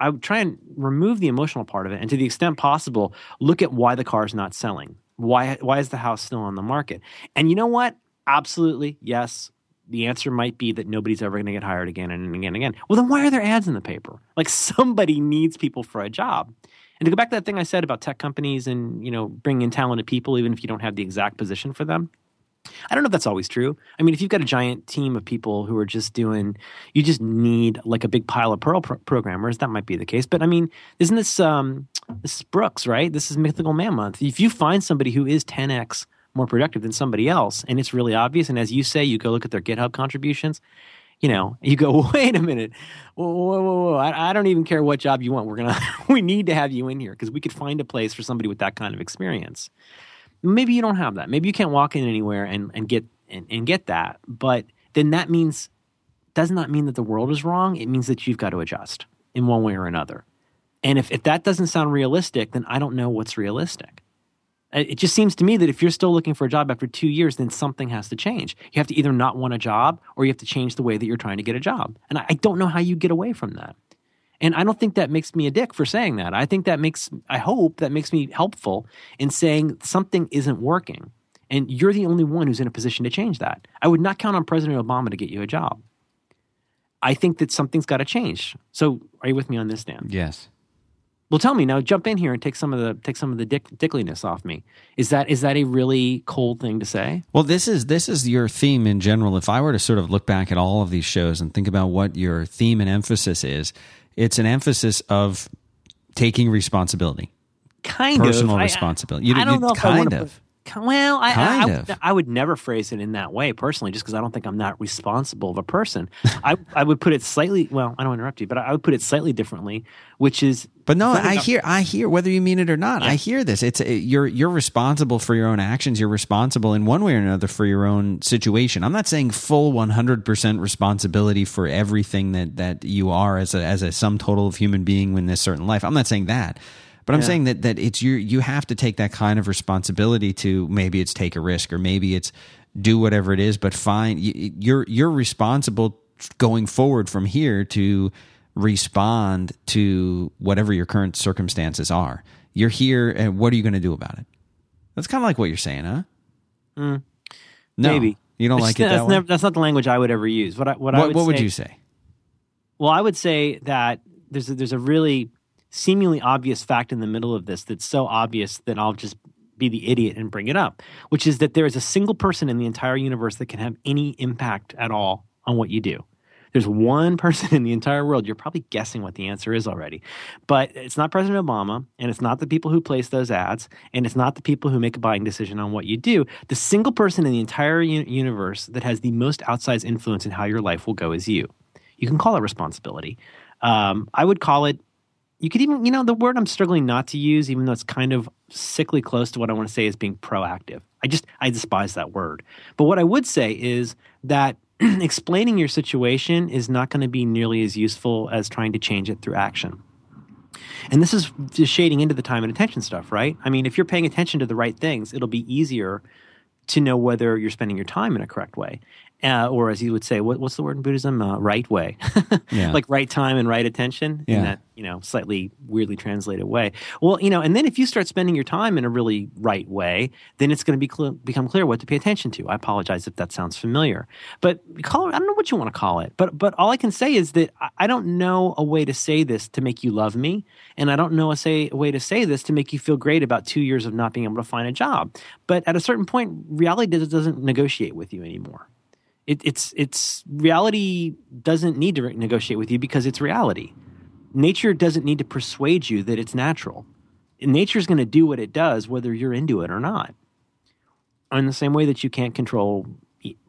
I would try and remove the emotional part of it, and to the extent possible, look at why the car is not selling. Why why is the house still on the market? And you know what? Absolutely, yes. The answer might be that nobody's ever going to get hired again and again and again. Well, then why are there ads in the paper? Like somebody needs people for a job. And to go back to that thing I said about tech companies and you know bringing in talented people, even if you don't have the exact position for them, I don't know if that's always true. I mean, if you've got a giant team of people who are just doing, you just need like a big pile of Perl pro- programmers. That might be the case. But I mean, isn't this um, this is Brooks, right? This is Mythical Man Month. If you find somebody who is 10x more productive than somebody else, and it's really obvious, and as you say, you go look at their GitHub contributions. You know, you go, wait a minute, whoa, whoa, whoa, whoa. I, I don't even care what job you want. We're gonna, we need to have you in here because we could find a place for somebody with that kind of experience maybe you don't have that. Maybe you can't walk in anywhere and, and get and, and get that. But then that means does not mean that the world is wrong. It means that you've got to adjust in one way or another. And if, if that doesn't sound realistic, then I don't know what's realistic. It just seems to me that if you're still looking for a job after two years, then something has to change. You have to either not want a job or you have to change the way that you're trying to get a job. And I don't know how you get away from that. And I don't think that makes me a dick for saying that. I think that makes, I hope that makes me helpful in saying something isn't working. And you're the only one who's in a position to change that. I would not count on President Obama to get you a job. I think that something's got to change. So, are you with me on this, Dan? Yes. Well, tell me now. Jump in here and take some of the take some of the dick, dickliness off me. Is that is that a really cold thing to say? Well, this is this is your theme in general. If I were to sort of look back at all of these shows and think about what your theme and emphasis is, it's an emphasis of taking responsibility. Kind personal of personal responsibility. You, I don't you, know kind of. Well, I, kind I, of. I, would never phrase it in that way personally, just because I don't think I'm that responsible of a person. I, I would put it slightly. Well, I don't interrupt you, but I would put it slightly differently, which is. But no, I hear, I hear whether you mean it or not. Yeah. I hear this. It's you're you're responsible for your own actions. You're responsible in one way or another for your own situation. I'm not saying full 100 percent responsibility for everything that that you are as a as a sum total of human being in this certain life. I'm not saying that. But I'm yeah. saying that that it's you you have to take that kind of responsibility to maybe it's take a risk or maybe it's do whatever it is, but find you're you're responsible going forward from here to respond to whatever your current circumstances are. You're here, and what are you going to do about it? That's kind of like what you're saying, huh? Mm, no, maybe you don't like it. That's, that never, that's not the language I would ever use. What I, what, what I would what say, would you say? Well, I would say that there's a, there's a really seemingly obvious fact in the middle of this that's so obvious that I'll just be the idiot and bring it up, which is that there is a single person in the entire universe that can have any impact at all on what you do. There's one person in the entire world. You're probably guessing what the answer is already. But it's not President Obama, and it's not the people who place those ads, and it's not the people who make a buying decision on what you do. The single person in the entire universe that has the most outsized influence in how your life will go is you. You can call it responsibility. Um, I would call it you could even, you know, the word I'm struggling not to use, even though it's kind of sickly close to what I want to say is being proactive. I just, I despise that word. But what I would say is that explaining your situation is not going to be nearly as useful as trying to change it through action. And this is just shading into the time and attention stuff, right? I mean, if you're paying attention to the right things, it'll be easier to know whether you're spending your time in a correct way. Uh, or as you would say, what, what's the word in Buddhism? Uh, right way, Yeah. like right time and right attention Yeah. in that you know slightly weirdly translated way. Well, you know, and then if you start spending your time in a really right way, then it's going to be cl- become clear what to pay attention to. I apologize if that sounds familiar, but call it, I don't know what you want to call it, but but all I can say is that I, I don't know a way to say this to make you love me, and I don't know a say a way to say this to make you feel great about two years of not being able to find a job. But at a certain point, reality does, doesn't negotiate with you anymore it, it's it's reality doesn't need to re- negotiate with you because it's reality. Nature doesn't need to persuade you that it's natural. Nature's going to do what it does, whether you're into it or not. In the same way that you can't control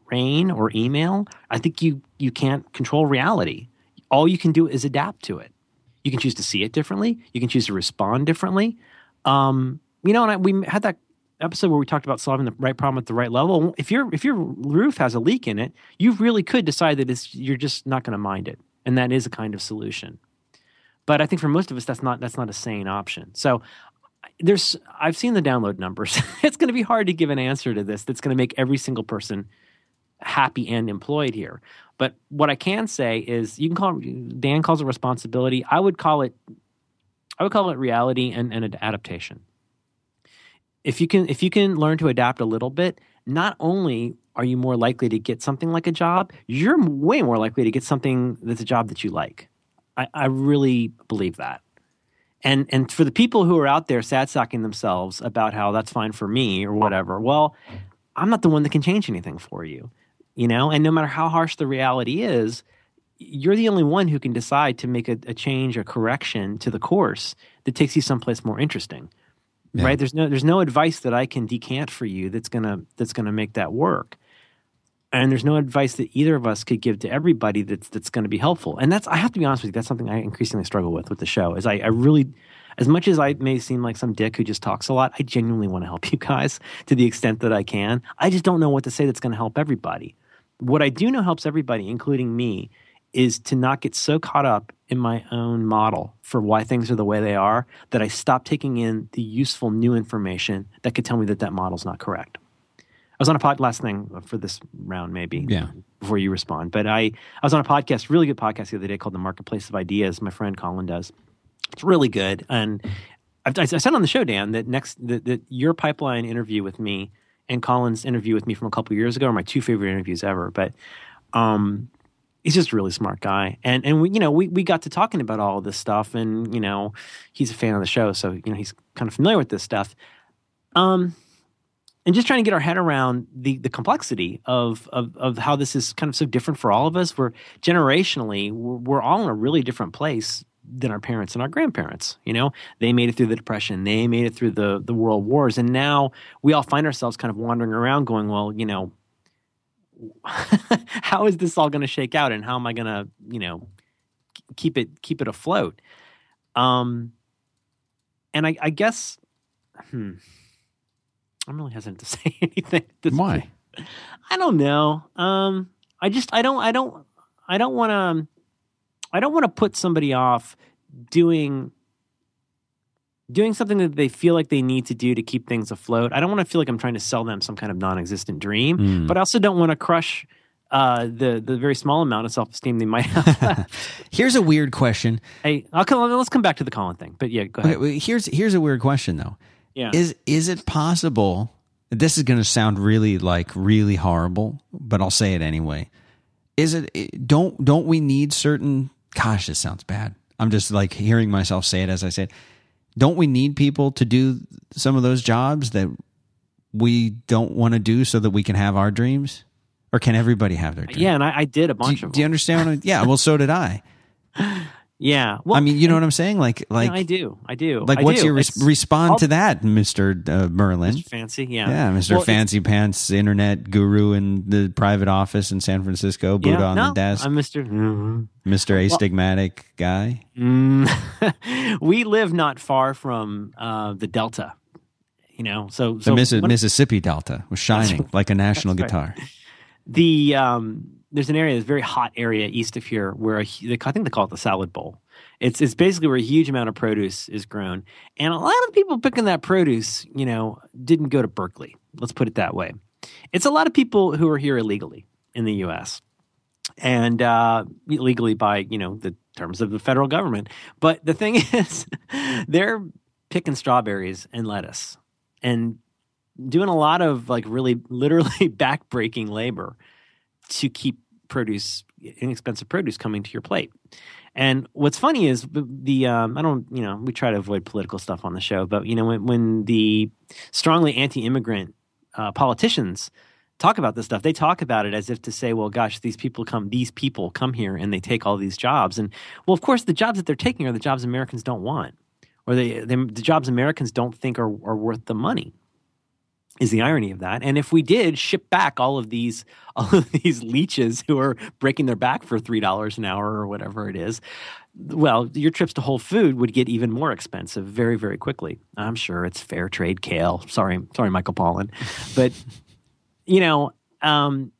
rain or email, I think you you can't control reality. All you can do is adapt to it. You can choose to see it differently. You can choose to respond differently. Um, you know, and I, we had that episode where we talked about solving the right problem at the right level. If your if your roof has a leak in it, you really could decide that it's you're just not going to mind it, and that is a kind of solution. But I think for most of us, that's not that's not a sane option. So there's I've seen the download numbers. it's going to be hard to give an answer to this that's going to make every single person happy and employed here. But what I can say is you can call it, Dan calls it responsibility. I would call it I would call it reality and, and adaptation if you can if you can learn to adapt a little bit not only are you more likely to get something like a job you're way more likely to get something that's a job that you like. I, I really believe that. And and for the people who are out there sad sacking themselves about how that's fine for me or whatever well i'm not the one that can change anything for you you know? And no matter how harsh the reality is you're the only one who can decide to make a, a change a correction to the course that takes you someplace more interesting Yeah. right? There's no there's no advice that i can decant for you that's gonna that's gonna make that work. And there's no advice that either of us could give to everybody that's that's going to be helpful. And that's i have to be honest with you that's something i increasingly struggle with with the show is i, I really as much as i may seem like some dick who just talks a lot i genuinely want to help you guys to the extent that i can. I just don't know what to say that's going to help everybody. What i do know helps everybody including me is to not get so caught up in my own model for why things are the way they are that I stop taking in the useful new information that could tell me that that model's not correct. I was on a pod last thing for this round, maybe. Yeah. Before you respond, but I I was on a podcast, really good podcast the other day called the Marketplace of Ideas. My friend Colin does. It's really good, and I've, I said on the show, Dan, that next that, that your pipeline interview with me and Colin's interview with me from a couple years ago are my two favorite interviews ever. But um, he's just a really smart guy. And and we you know we, we got to talking about all this stuff and you know he's a fan of the show so you know he's kind of familiar with this stuff. Um and just trying to get our head around the the complexity of of of how this is kind of so different for all of us. We're generationally we're, we're all in a really different place than our parents and our grandparents you know? They made it through the depression. They made it through the the world wars. And now we all find ourselves kind of wandering around going well you know how is this all going to shake out and how am i going to you know keep it keep it afloat um and i i guess hmm i'm really hesitant to say anything Why? point. i don't know um i just i don't i don't i don't want to i don't want to put somebody off doing doing something that they feel like they need to do to keep things afloat i don't want to feel like i'm trying to sell them some kind of non-existent dream Mm. but I also don't want to crush uh, the the very small amount of self esteem they might have. Here's a weird question. hey, I'll come, let's come back to the Colin thing. But yeah, go ahead. Okay, here's here's a weird question though. Yeah, Is is it possible? This is going to sound really like really horrible, but I'll say it anyway. Is it it- don't don't we need certain? Gosh, this sounds bad. I'm just like hearing myself say it as I say it. Don't we need people to do some of those jobs that we don't want to do so that we can have our dreams? or can everybody have their dreams? Yeah, and I, I did a bunch you- of do you understand? What I, yeah. Well, so did I. Yeah. Well, I mean, you know what I'm saying? Like, yeah, like, I do. I do. like, I what's do. your res- respond to that, Mister uh, Merlin? Mr. Fancy? Yeah. Yeah, Mr. Well, Fancy Pants, internet guru in the private office in San Francisco, Buddha Yeah, on no, the desk, I'm Mr. Mhm. Mr. Astigmatic guy. Mm. we live not far from uh, the Delta. You know, so The so Missi- one- Mississippi Delta was shining like a national guitar. the um, there's an area, this very hot area east of here, where I think they call it the salad bowl. It's it's basically where a huge amount of produce is grown, and a lot of people picking that produce, you know, didn't go to Berkeley. Let's put it that way. It's a lot of people who are here illegally in the U.S. and uh, illegally by you know the terms of the federal government. But the thing is, they're picking strawberries and lettuce and doing a lot of like really literally backbreaking labor to keep produce inexpensive produce coming to your plate. And what's funny is the, um, I don't you know we try to avoid political stuff on the show, but you know when when the strongly anti-immigrant uh, politicians talk about this stuff, they talk about it as if to say, well, gosh, these people come, these people come here and they take all these jobs, and well, of course, the jobs that they're taking are the jobs Americans don't want, or they, they the jobs Americans don't think are, are worth the money is the irony of that. And if we did ship back all of these all of these leeches who are breaking their back for three dollars an hour or whatever it is, well, your trips to Whole Food would get even more expensive very, very quickly. I'm sure it's fair trade kale. Sorry, sorry, Michael Pollan, but you know, um,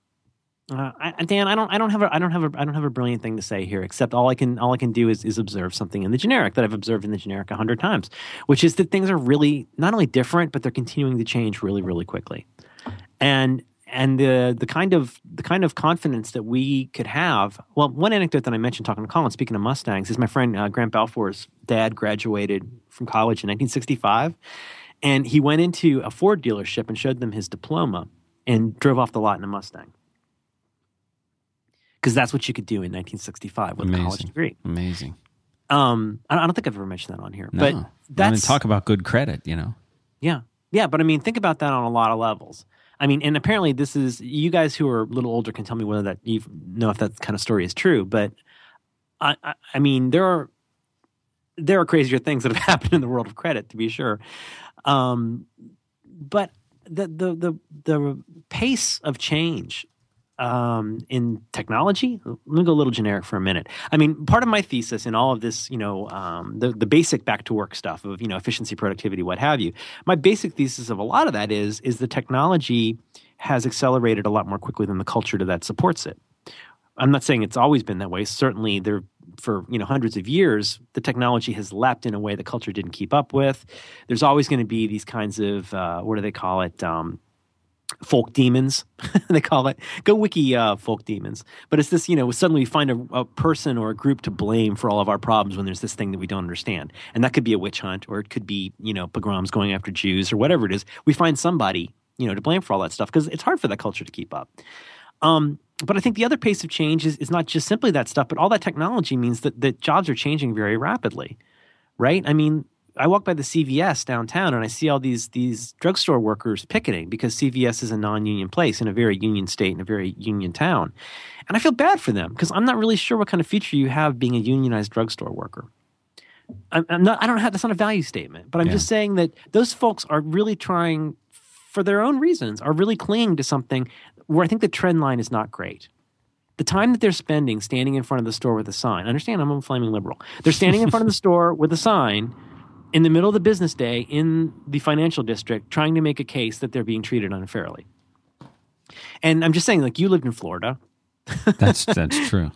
uh, Dan, I don't, I don't have a, I don't have a, I don't have a brilliant thing to say here, except all I can, all I can do is, is observe something in the generic that I've observed in the generic a hundred times, which is that things are really not only different, but they're continuing to change really, really quickly, and and the the kind of the kind of confidence that we could have. Well, one anecdote that I mentioned talking to Colin, speaking of Mustangs, is my friend uh, Grant Balfour's dad graduated from college in 1965, and he went into a Ford dealership and showed them his diploma and drove off the lot in a Mustang because that's what you could do in 1965 with a college degree. Amazing. Um, I I don't think I've ever mentioned that on here, No. but I mean, talk about good credit, you know. yeah, yeah. But I mean, think about that on a lot of levels. I mean, and apparently this is you guys who are a little older can tell me whether that you know if that kind of story is true. But I, I, I mean, there are there are crazier things that have happened in the world of credit, to be sure. Um, but the the the the pace of change um, in technology. Let me go a little generic for a minute. I mean, part of my thesis in all of this, you know, um, the the basic back to work stuff of you know efficiency, productivity, what have you. My basic thesis of a lot of that is is the technology has accelerated a lot more quickly than the culture that supports it. I'm not saying it's always been that way. Certainly, there for you know hundreds of years, the technology has leapt in a way the culture didn't keep up with. There's always going to be these kinds of uh, what do they call it? Um, folk demons they call it. Go wiki uh, folk demons. But it's this you know suddenly we find a, a person or a group to blame for all of our problems when there's this thing that we don't understand. And that could be a witch hunt or it could be you know pogroms going after jews or whatever it is. We find somebody you know to blame for all that stuff because it's hard for that culture to keep up. Um, but I think the other pace of change is, is not just simply that stuff, but all that technology means that, that jobs are changing very rapidly, right? I mean, I walk by the CVS downtown and I see all these these drugstore workers picketing because CVS is a non-union place in a very union state in a very union town, and I feel bad for them because I'm not really sure what kind of future you have being a unionized drugstore worker. I'm, I'm not. I don't have. That's not a value statement, but I'm Yeah. just saying that those folks are really trying, for their own reasons, are really clinging to something where I think the trend line is not great. The time that they're spending standing in front of the store with a sign. Understand, I'm a flaming liberal. They're standing in front of the store with a sign in the middle of the business day in the financial district, trying to make a case that they're being treated unfairly. And I'm just saying, like you lived in Florida, That's that's true.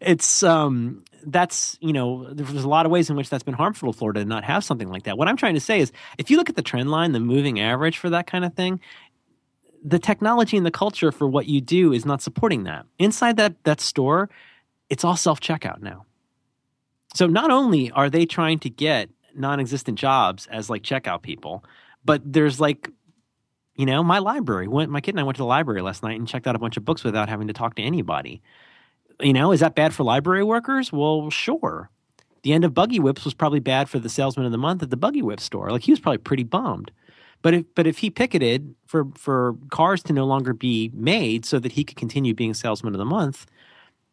it's um that's you know there's a lot of ways in which that's been harmful to Florida to not have something like that. What I'm trying to say is if you look at the trend line, the moving average for that kind of thing, the technology and the culture for what you do is not supporting that. Inside that that store, it's all self checkout now. So not only are they trying to get non-existent jobs as like checkout people, but there's like you know, my library. Went, my kid and I went to the library last night and checked out a bunch of books without having to talk to anybody. You know, is that bad for library workers? Well, sure. The end of Buggy Whips was probably bad for the salesman of the month at the Buggy Whip store. Like he was probably pretty bummed But if but if he picketed for for cars to no longer be made so that he could continue being salesman of the month,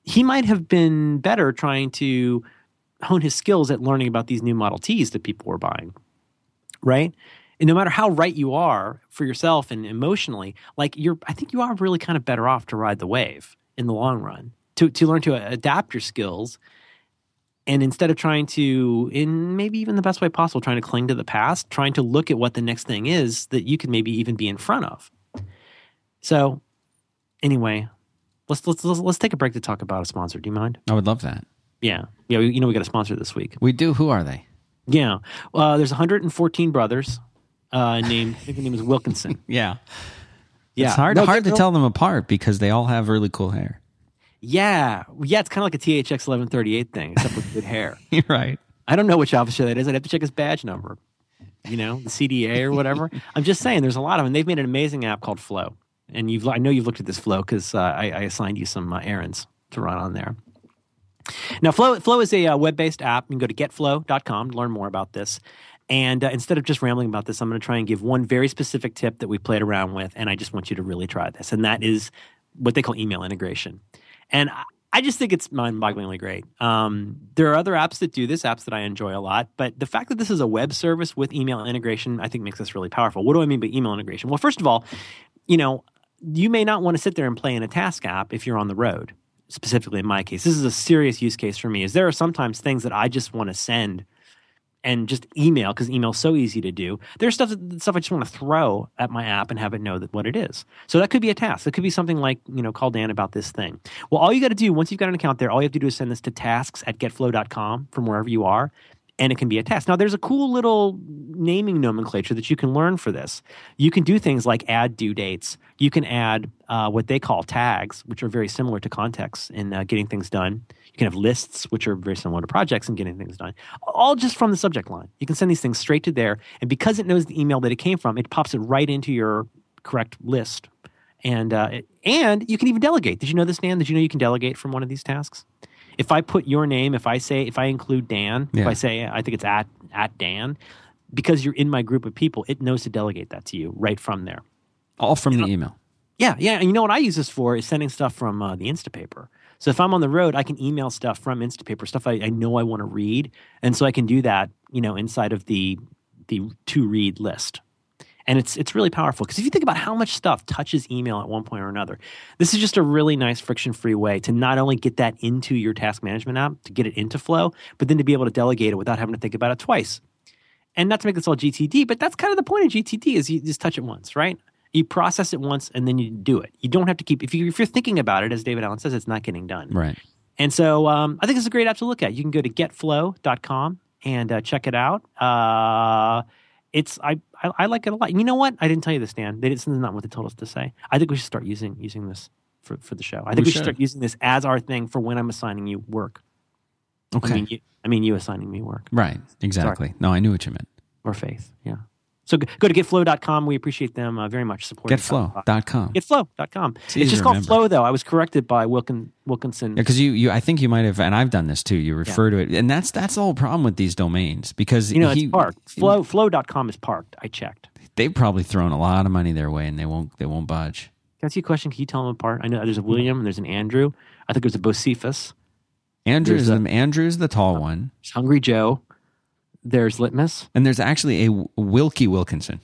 he might have been better trying to hone his skills at learning about these new Model Ts that people were buying. Right? And no matter how right you are for yourself and emotionally, like you're I think you are really kind of better off to ride the wave in the long run. To to learn to uh, adapt your skills and instead of trying to in maybe even the best way possible trying to cling to the past trying to look at what the next thing is that you could maybe even be in front of so anyway let's let's let's, let's take a break to talk about a sponsor do you mind I would love that. Yeah yeah you know we got a sponsor this week We do. Who are they? yeah uh, there's 114 brothers uh, named i think the name is wilkinson Yeah. yeah It's hard No, hard to tell them apart because they all have really cool hair. yeah yeah it's kind of like a thx 1138 thing except with good hair You're right. I don't know which officer that is. I'd have to check his badge number. You know, the CDA or whatever. I'm just saying, there's a lot of them. They've made an amazing app called Flow, and you've I know you've looked at this Flow because uh, I, I assigned you some uh, errands to run on there. Now, Flow Flow is a uh, web-based app. You can go to getflow.com to learn more about this. And uh, instead of just rambling about this, I'm going to try and give one very specific tip that we played around with, and I just want you to really try this. And that is what they call email integration. And I- just think it's mind-bogglingly great. Um, there are other apps that do this, apps that I enjoy a lot, but the fact that this is a web service with email integration, I think makes this really powerful. What do I mean by email integration? Well, first of all, you know, you may not want to sit there and play in a task app if you're on the road. Specifically, in my case, this is a serious use case for me. Is there are sometimes things that I just want to send and just email because email's so easy to do. There's stuff that, stuff I just want to throw at my app and have it know that what it is. So that could be a task. It could be something like you know call Dan about this thing. Well, all you got to do once you've got an account there, all you have to do is send this to tasks at getflow.com from wherever you are. And it can be a task. Now, there's a cool little naming nomenclature that you can learn for this. You can do things like add due dates. You can add uh, what they call tags, which are very similar to contexts in uh, getting things done. You can have lists, which are very similar to projects and getting things done, all just from the subject line. You can send these things straight to there. And because it knows the email that it came from, it pops it right into your correct list. And, uh, and you can even delegate. Did you know this, Dan? Did you know you can delegate from one of these tasks? If I put your name, if I say, if I include Dan, if I say, I think it's at, at Dan, because you're in my group of people, it knows to delegate that to you right from there. All from the email. Yeah, yeah. And you know what I use this for is sending stuff from uh, the Instapaper. So if I'm on the road, I can email stuff from Instapaper, stuff I, I know I want to read, and so I can do that, you know, inside of the the to read list. And it's it's really powerful because if you think about how much stuff touches email at one point or another, this is just a really nice friction free way to not only get that into your task management app, to get it into Flow, but then to be able to delegate it without having to think about it twice. And not to make this all GTD, but that's kind of the point of GTD is you just touch it once, right? You process it once and then you do it. You don't have to keep if you if you're thinking about it, as David Allen says, it's not getting done. Right. And so um, I think it's a great app to look at. You can go to getflow.com and uh, check it out. Uh, it's I, I I like it a lot. And you know what? I didn't tell you this, Dan. They, this is not what they told us to say. I think we should start using using this for, for the show. I think we, We should should. start using this as our thing for when I'm assigning you work. Okay. I mean, you, I mean you assigning me work right. Exactly. No, I knew what you meant. or faith. Yeah. So go, to getflow.com. We appreciate them uh, very much supporting Getflow.com. Getflow.com. It's, easy just called. Flow, though. I was corrected by Wilkin, Wilkinson. Yeah, because you, you, I think you might have, and I've done this too. You refer to it, and that's that's the whole problem with these domains because you know, he, it's parked. Flow, flow.com is parked. I checked. they've probably thrown a lot of money their way, and they won't they won't budge. Can I ask you a question? Can you tell them apart? I know there's a William and there's an Andrew. I think there's a Bocephus. Andrew's There's the Andrew's the tall one, There's Hungry Joe. There's Litmus. and there's actually a Wilkie Wilkinson.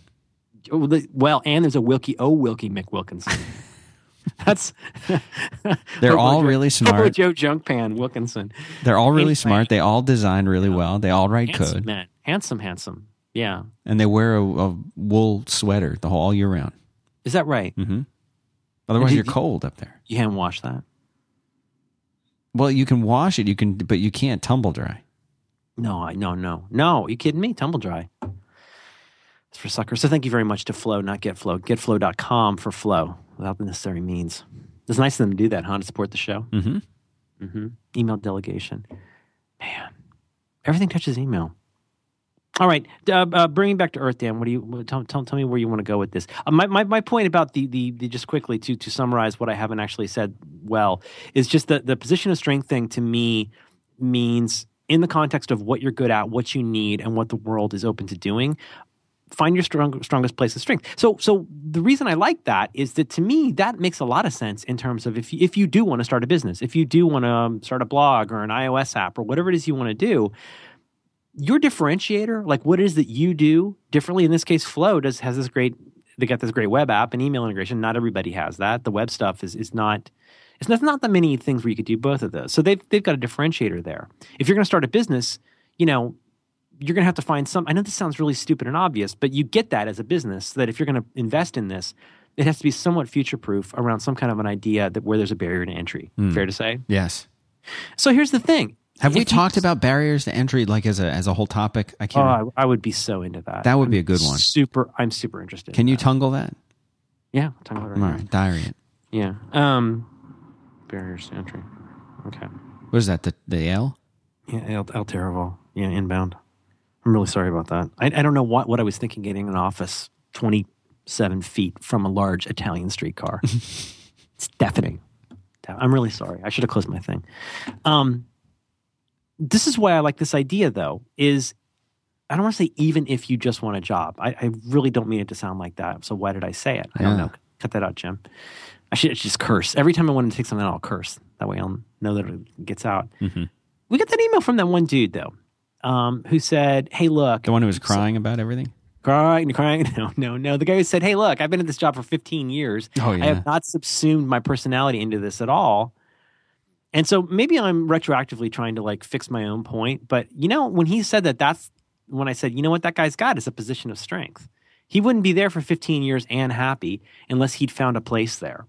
Oh, Well, and there's a Wilkie. Oh, Wilkie McWilkinson. That's They're all Joe- really smart. Joe Junkpan Wilkinson. They're all really smart. They all design really well. They all write Handsome code, man. Handsome, handsome. Yeah. and they wear a, a wool sweater the whole all year round. Is that right? hmm Otherwise, did you're cold up there. You can't wash that? Well, you can wash it, you can, but you can't tumble dry. No, I no no no. You kidding me? Tumble dry. It's for suckers. So thank you very much to Flow, not Get Flow, GetFlow. GetFlow.com for Flow without the necessary means. It's nice of them to do that, huh? To support the show. hmm hmm Email delegation. Man, everything touches email. All right, uh, uh, bringing back to Earth, Dan. What do you tell, tell, tell me where you want to go with this? Uh, my, my my point about the, the the just quickly to to summarize what I haven't actually said well is just that the position of strength thing to me means in the context of what you're good at, what you need, and what the world is open to doing. find your strong, strongest place of strength. So, so the reason I like that is that to me that makes a lot of sense in terms of if you, if you do want to start a business, if you do want to um, start a blog or an iOS app or whatever it is you want to do, your differentiator, like what it is that you do differently. In this case, Flow does has this great. They got this great web app and email integration. Not everybody has that. The web stuff is is not. It's not, not that many things where you could do both of those. So they've they've got a differentiator there. If you're going to start a business, you know, you're going to have to find some. I know this sounds really stupid and obvious, but you get that as a business that if you're going to invest in this, it has to be somewhat future proof around some kind of an idea that where there's a barrier to entry. Fair to say. Yes. So here's the thing. Have we If you- talked about barriers to entry like as a as a whole topic? I Oh, can't. remember. I, I would be so into that. That would I'm be a good one. Super. I'm super interested. Can in you that. tungle that? Yeah, about it All right right, diary it. Yeah. Um, barriers to entry. Okay. What is that? The the L? Yeah, El, El Terrible. Yeah, inbound. I'm really sorry about that. I, I don't know what, what I was thinking getting an office 27 feet from a large Italian streetcar. it's deafening. I'm really sorry. I should have closed my thing. Um, this is why I like this idea, though, is I don't want to say even if you just want a job. I, I really don't mean it to sound like that. So why did I say it? I don't Yeah. know. Cut that out, Jim. I should just curse. Every time I want to take something out, I'll curse. That way I'll know that it gets out. We got that email from that one dude, though, um, who said, Hey, look, The one who was crying about everything? crying, crying. No, no, no. The guy who said, Hey, look, I've been at this job for 15 years. Oh, I have not subsumed my personality into this at all. And so maybe I'm retroactively trying to like fix my own point. But, you know, when he said that, that's when I said, you know what, that guy's got is a position of strength. He wouldn't be there for 15 years and happy unless he'd found a place there.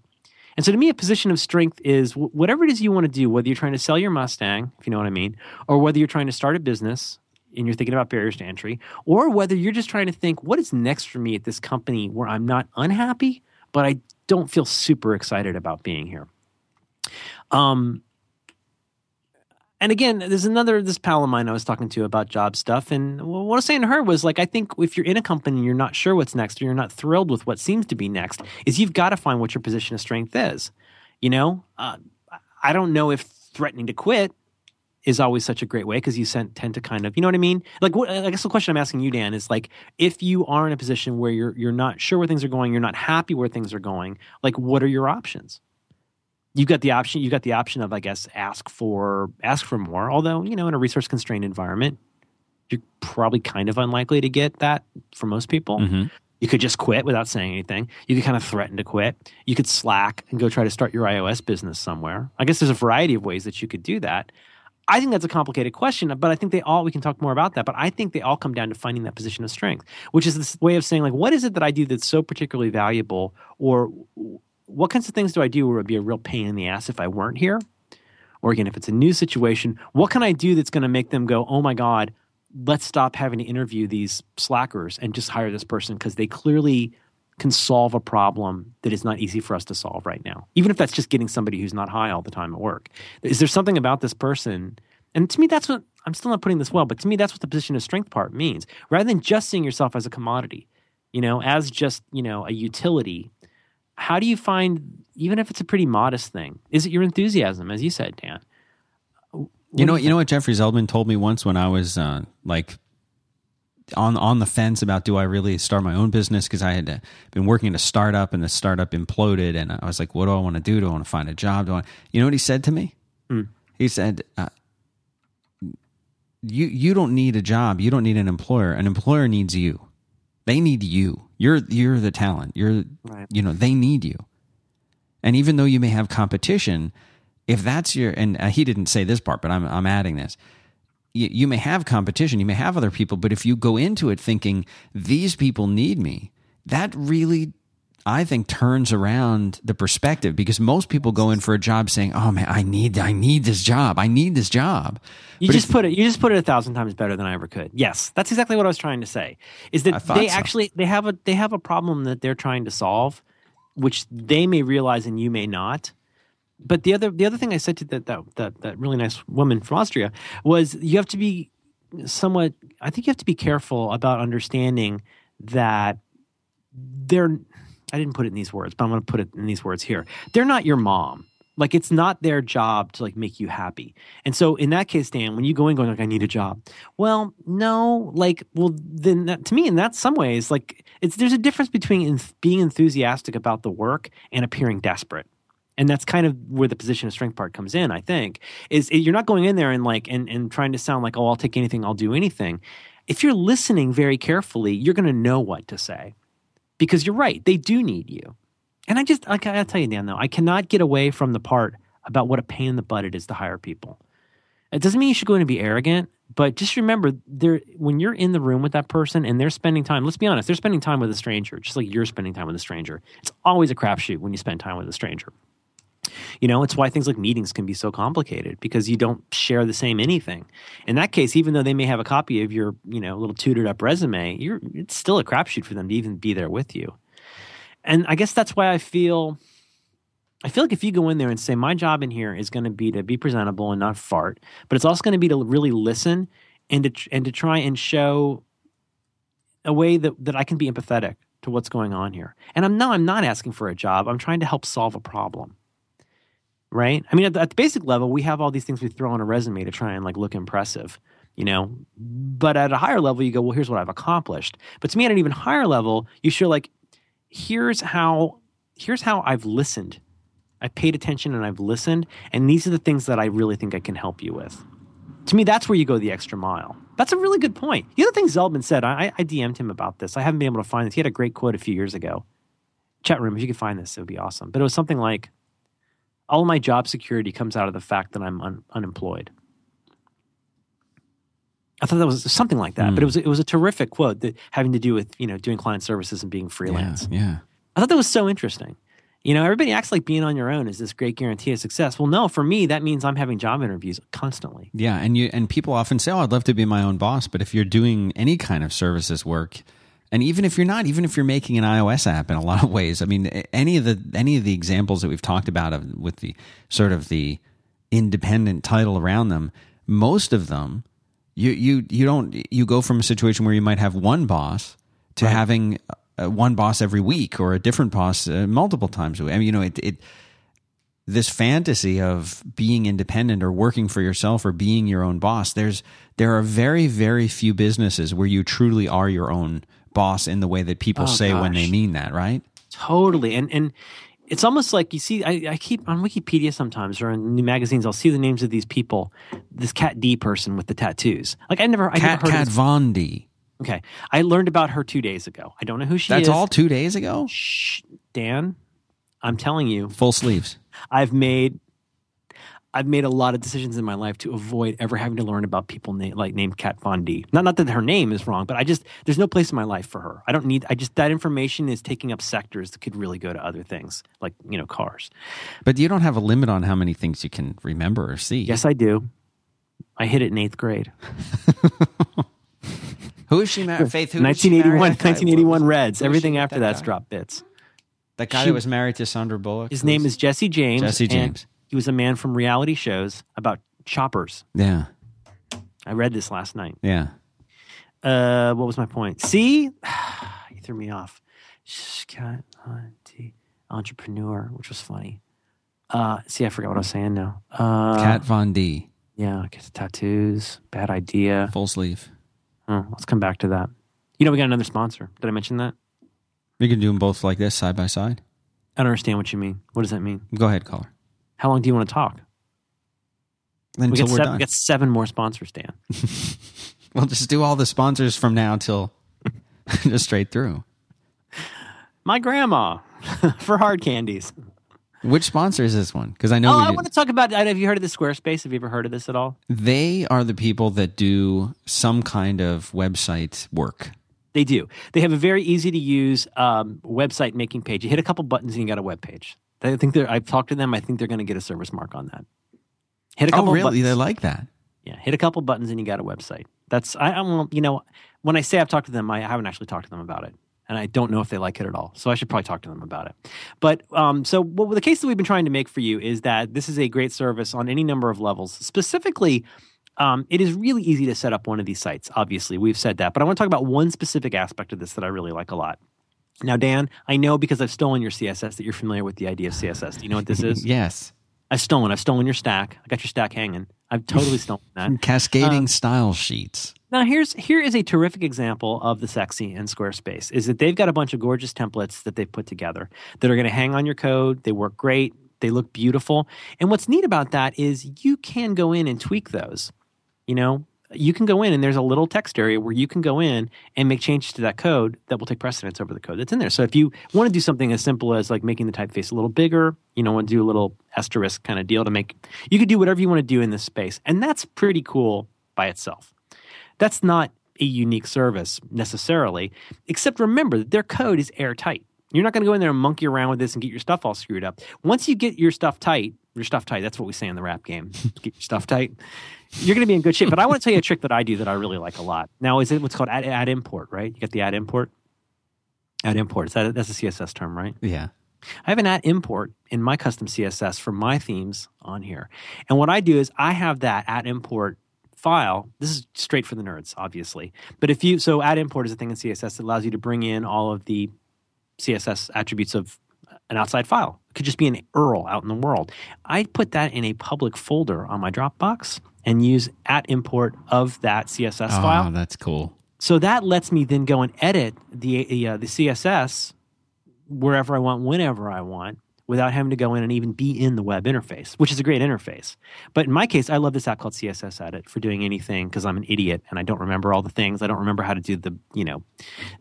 And so to me, a position of strength is whatever it is you want to do, whether you're trying to sell your Mustang, if you know what I mean, or whether you're trying to start a business and you're thinking about barriers to entry, or whether you're just trying to think, what is next for me at this company where I'm not unhappy, but I don't feel super excited about being here. Um, and again, there's another this pal of mine I was talking to about job stuff, and what I was saying to her was like, I think if you're in a company and you're not sure what's next, or you're not thrilled with what seems to be next, is you've got to find what your position of strength is. You know, uh, I don't know if threatening to quit is always such a great way because you tend to kind of, you know what I mean? Like, what, I guess the question I'm asking you, Dan, is like, if you are in a position where you're you're not sure where things are going, you're not happy where things are going, like, what are your options? You've got the option. You've got the option of, I guess, ask for ask for more. Although, you know, in a resource constrained environment, you're probably kind of unlikely to get that for most people. Mhm. You could just quit without saying anything. You could kind of threaten to quit. You could slack and go try to start your iOS business somewhere. I guess there's a variety of ways that you could do that. I think that's a complicated question, but I think they all, we can talk more about that, but I think they all come down to finding that position of strength, which is this way of saying, like, what is it that I do that's so particularly valuable? Or what kinds of things do I do where it would be a real pain in the ass if I weren't here? Or again, if it's a new situation, what can I do that's going to make them go, oh my God, let's stop having to interview these slackers and just hire this person because they clearly can solve a problem that is not easy for us to solve right now. Even if that's just getting somebody who's not high all the time at work. Is there something about this person? And to me, that's what I'm still not putting this well, but to me, that's what the position of strength part means. Rather than just seeing yourself as a commodity, you know, as just, you know, a utility, how do you find, even if it's a pretty modest thing, is it your enthusiasm, as you said, Dan? You know, you know what Jeffrey Zeldman told me once when I was uh, like on on the fence about do I really start my own business because I had uh, been working at a startup and the startup imploded and I was like, what do I want to do? Do I want to find a job? Do I? You know what he said to me? He said, uh, "You you don't need a job. You don't need an employer. An employer needs you. They need you. You're you're the talent. You're Right. you know they need you. And even though you may have competition, if that's your and uh, he didn't say this part, but I'm I'm adding this. You, you may have competition, you may have other people, but if you go into it thinking these people need me, that really I think turns around the perspective because most people go in for a job saying, "Oh man, I need I need this job. I need this job." You But just put it. You just put it a thousand times better than I ever could. Yes, that's exactly what I was trying to say. Is that they so. actually they have a they have a problem that they're trying to solve, which they may realize and you may not. But the other the other thing I said to that that that, that really nice woman from Austria was you have to be somewhat. I think you have to be careful about understanding that they're. I didn't put it in these words, but I'm going to put it in these words here. They're not your mom Like it's not their job to like make you happy. And so in that case, Dan, when you go in going like I need a job, well, no, like well then that, to me in that some ways like it's there's a difference between in, being enthusiastic about the work and appearing desperate. And that's kind of where the position of strength part comes in. I think is you're not going in there and like and and trying to sound like oh I'll take anything I'll do anything. If you're listening very carefully, you're going to know what to say because you're right they do need you and I just, I gotta tell you, Dan, though, I cannot get away from the part about what a pain in the butt it is to hire people. It doesn't mean you should go in and be arrogant, but just remember, there when you're in the room with that person and they're spending time. Let's be honest, they're spending time with a stranger, just like you're spending time with a stranger. It's always a crapshoot when you spend time with a stranger. You know, it's why things like meetings can be so complicated because you don't share the same anything. In that case, even though they may have a copy of your, you know, little tutored up resume, you're it's still a crapshoot for them to even be there with you and I guess that's why I feel I feel like if you go in there and say my job in here is going to be to be presentable and not fart, but it's also going to be to really listen and to and to try and show a way that that I can be empathetic to what's going on here. And I'm no I'm not asking for a job. I'm trying to help solve a problem. Right? I mean at the, at the basic level, we have all these things we throw on a resume to try and like look impressive you know but at a higher level you go well here's what i've accomplished but to me at an even higher level you show like here's how here's how I've listened. I paid attention and I've listened, and these are the things that I really think I can help you with. To me, that's where you go the extra mile. That's a really good point. The other thing Zeldman said, I, I DM'd him about this. I haven't been able to find this. He had a great quote a few years ago. Chat room, if you could find this, it would be awesome. But it was something like, all my job security comes out of the fact that I'm un- unemployed. I thought that was something like that, mm. but it was it was a terrific quote that having to do with you know doing client services and being freelance. Yeah, yeah. I thought that was so interesting. You know, everybody acts like being on your own is this great guarantee of success. Well, no, for me that means I'm having job interviews constantly. Yeah, and you and people often say, "Oh, I'd love to be my own boss," but if you're doing any kind of services work, and even if you're not, even if you're making an iOS app in a lot of ways, I mean, any of the any of the examples that we've talked about of with the sort of the independent title around them, most of them you you you don't you go from a situation where you might have one boss to right. having uh, one boss every week or a different boss uh, multiple times a week. I mean, you know, it, it this fantasy of being independent or working for yourself or being your own boss. There's there are very very few businesses where you truly are your own boss in the way that people oh, say gosh. when they mean that, right? Totally. And and it's almost like you see I, I, keep on wikipedia sometimes or in new magazines i'll see the names of these people this cat d person with the tattoos. Like i never i cat, never heard Kat Von D. Okay. I learned about her two days ago. I don't know who she that's is. that's all two days ago? Shh, dan. I'm telling you. Full sleeves. I've made I've made a lot of decisions in my life to avoid ever having to learn about people na- like named Kat Von D. Not not that her name is wrong, but I just there's no place in my life for her. I don't need. I just that information is taking up sectors that could really go to other things like you know cars. But you don't have a limit on how many things you can remember or see. Yes, I do. I hit it in eighth grade. who is she married? Faith. Who 1981, 1981 Reds. Everything after that that's dropped bits. That guy she, that was married to Sandra Bullock. His name is Jesse James. Jesse James. He was a man from reality shows about choppers. Yeah. I read this last night. Yeah. Uh, what was my point? See, you threw me off. Entrepreneur, which was funny. Uh, see, I forgot what I was saying now. Uh, Kat Von D. Yeah, get the tattoos. Bad idea. Full sleeve. Oh, let's come back to that. You know, we got another sponsor. Did I mention that? We can do them both like this, side by side. I don't understand what you mean. What does that mean? Go ahead, caller. How long do you want to talk? Until we are done. We got seven more sponsors, Dan. we'll just do all the sponsors from now till just straight through. My grandma for hard candies. Which sponsor is this one? Because I know. Oh, I want to talk about. Have you heard of the Squarespace? Have you ever heard of this at all? They are the people that do some kind of website work. They do. They have a very easy to use um, website making page. You hit a couple buttons and you got a web page. I think they're. I've talked to them. I think they're going to get a service mark on that. Hit a oh, couple. Oh, really? Buttons. They like that. Yeah, hit a couple buttons and you got a website. That's I. I'm. You know, when I say I've talked to them, I haven't actually talked to them about it, and I don't know if they like it at all. So I should probably talk to them about it. But um, so what the case that we've been trying to make for you is that this is a great service on any number of levels. Specifically, um, it is really easy to set up one of these sites. Obviously, we've said that, but I want to talk about one specific aspect of this that I really like a lot. Now, Dan, I know because I've stolen your CSS that you're familiar with the idea of CSS. Do you know what this is? yes. I've stolen. I've stolen your stack. I got your stack hanging. I've totally stolen that. Cascading Um, style sheets. Now here's here is a terrific example of the sexy in Squarespace. Is that they've got a bunch of gorgeous templates that they've put together that are going to hang on your code. They work great. They look beautiful. And what's neat about that is you can go in and tweak those. You know, you can go in and there's a little text area where you can go in and make changes to that code that will take precedence over the code that's in there. So if you want to do something as simple as like making the typeface a little bigger, you know, want to do a little asterisk kind of deal to make, you could do whatever you want to do in this space. And that's pretty cool by itself. That's not a unique service necessarily, except remember that their code is airtight. You're not going to go in there and monkey around with this and get your stuff all screwed up. Once you get your stuff tight, your stuff tight, that's what we say in the rap game. get your stuff tight. You're going to be in good shape. But I want to tell you a trick that I do that I really like a lot. Now, is it what's called add, at import, right? You get the at import? At import. Is that, that's a CSS term, right? Yeah. I have an at import in my custom CSS for my themes on here. And what I do is I have that at import file. This is straight for the nerds, obviously. But if you, so at import is a thing in CSS that allows you to bring in all of the CSS attributes of an outside file. Could just be an URL out in the world. I put that in a public folder on my Dropbox and use at import of that CSS file. Oh, file. that's cool. So that lets me then go and edit the the, uh, the CSS wherever I want, whenever I want, without having to go in and even be in the web interface, which is a great interface. But in my case, I love this app called CSS Edit for doing anything because I'm an idiot and I don't remember all the things. I don't remember how to do the you know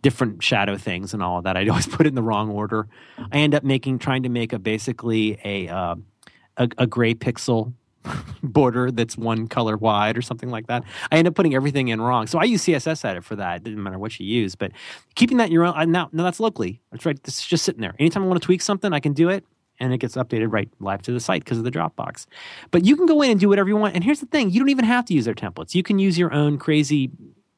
different shadow things and all of that. I always put it in the wrong order. I end up making trying to make a basically a uh, a, a gray pixel border that's one color wide or something like that. I end up putting everything in wrong. So I use CSS Edit for that. It doesn't matter what you use, but keeping that in your own. Now, now that's locally. That's right. Is just sitting there. Anytime I want to tweak something, I can do it. And it gets updated right live to the site because of the Dropbox. But you can go in and do whatever you want. And here's the thing you don't even have to use their templates. You can use your own crazy,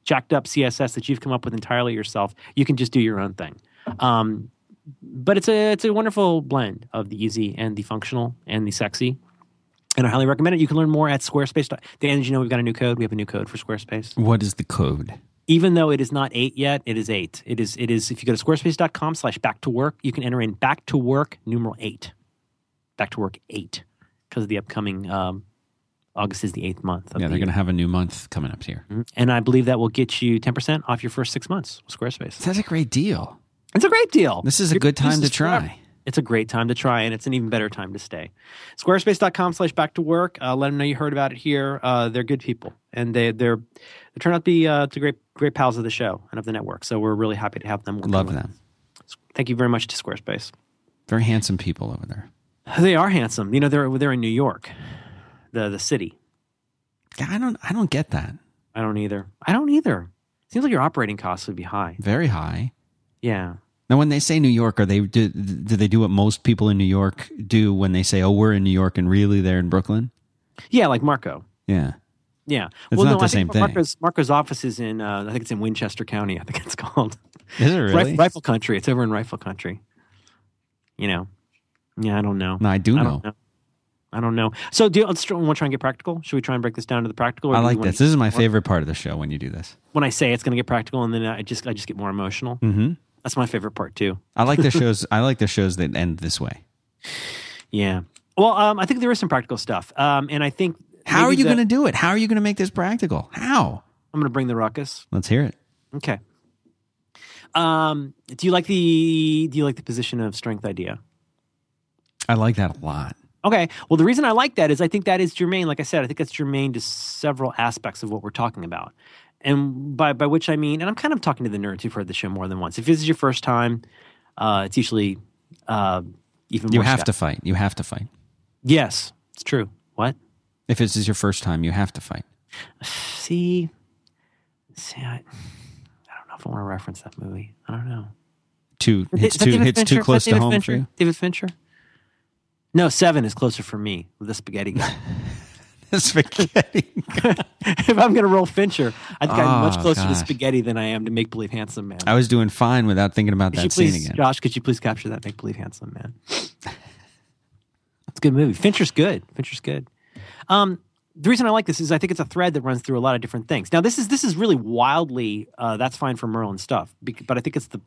jacked up CSS that you've come up with entirely yourself. You can just do your own thing. Um, but it's a it's a wonderful blend of the easy and the functional and the sexy. And I highly recommend it. You can learn more at Squarespace. Dan, did you know we've got a new code? We have a new code for Squarespace. What is the code? Even though it is not eight yet, it is eight. It is it is if you go to squarespace.com slash back to work, you can enter in back to work numeral eight. Back to work eight. Because of the upcoming um, August is the eighth month. Of Yeah, the they're going to have a new month coming up here. year. And I believe that will get you 10% off your first six months with Squarespace. That's a great deal. It's a great deal. This is a Your good time to try. forever. It's a great time to try, and it's an even better time to stay. Squarespace.com slash back to work. Uh, let them know you heard about it here. Uh, they're good people, and they they're they turn out to be uh, to great great pals of the show and of the network. So we're really happy to have them. Love them. us. Thank you very much to Squarespace. Very handsome people over there. They are handsome. You know, they're they're in New York, the the city. Yeah, I don't. I don't get that. I don't either. I don't either. Seems like your operating costs would be high. Very high. Yeah. Now, when they say New York, are they do, do they do what most people in New York do when they say, "Oh, we're in New York," and really they're in Brooklyn? Yeah, like Marco. Yeah, Yeah. It's well, not no, the I same think thing. Marco's, Marco's office is in, uh, I think it's in Winchester County, I think it's called. is it really? Rif- Rifle Country. It's over in Rifle Country. You know? Yeah, I don't know. No, I do I know. know. I don't know. So, do you, let's try, want to try and get practical? Should we try and break this down to the practical? or I like this. This is my favorite part of the show when you do this. When I say it's going to get practical, and then I just I just get more emotional. hmm That's my favorite part too. I like the shows. I like the shows that end this way. Yeah. Well, um, I think there is some practical stuff, um, and I think How are you going to do it? How are you going to make this practical? How? I'm going to bring the ruckus. Let's hear it. Okay. Um, do you like the Do you like the position of strength idea? I like that a lot. Okay. Well, the reason I like that is I think that is germane. Like I said, I think that's germane to several aspects of what we're talking about. And by, by which I mean, and I'm kind of talking to the nerds who've heard the show more than once. If this is your first time, uh, it's usually uh, even You have to fight. You have to fight. Yes, it's true. What? If this is your first time, you have to fight. See, see, I, I don't know if I want to reference that movie. I don't know. Too hits too David hits Fincher? too close to home Fincher? for you. David Fincher? No, Seven is closer for me with the spaghetti guy. Spaghetti. if I'm going to roll Fincher, I think I'm much Oh, closer to spaghetti than I am to Make Believe Handsome Man. I was doing fine without thinking about Could that scene please, again. Josh? Could you please capture that Make Believe Handsome Man? It's a good movie. Fincher's good. Fincher's good. Um, the reason I like this is I think it's a thread that runs through a lot of different things. Now, this is this is really wildly uh, that's fine for Merlin stuff, but I think it's the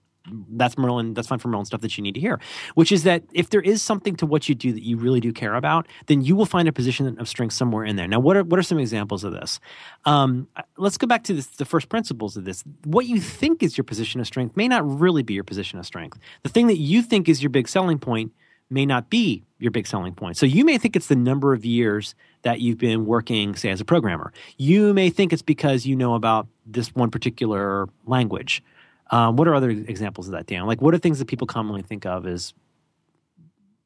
that's Merlin. That's fine for Merlin stuff that you need to hear. Which is that if there is something to what you do that you really do care about, then you will find a position of strength somewhere in there. Now, what are what are some examples of this? Um, let's go back to this, the first principles of this. What you think is your position of strength may not really be your position of strength. The thing that you think is your big selling point may not be your big selling point. So you may think it's the number of years that you've been working, say, as a programmer. You may think it's because you know about this one particular language. Um, what are other examples of that, Dan? Like, what are things that people commonly think of as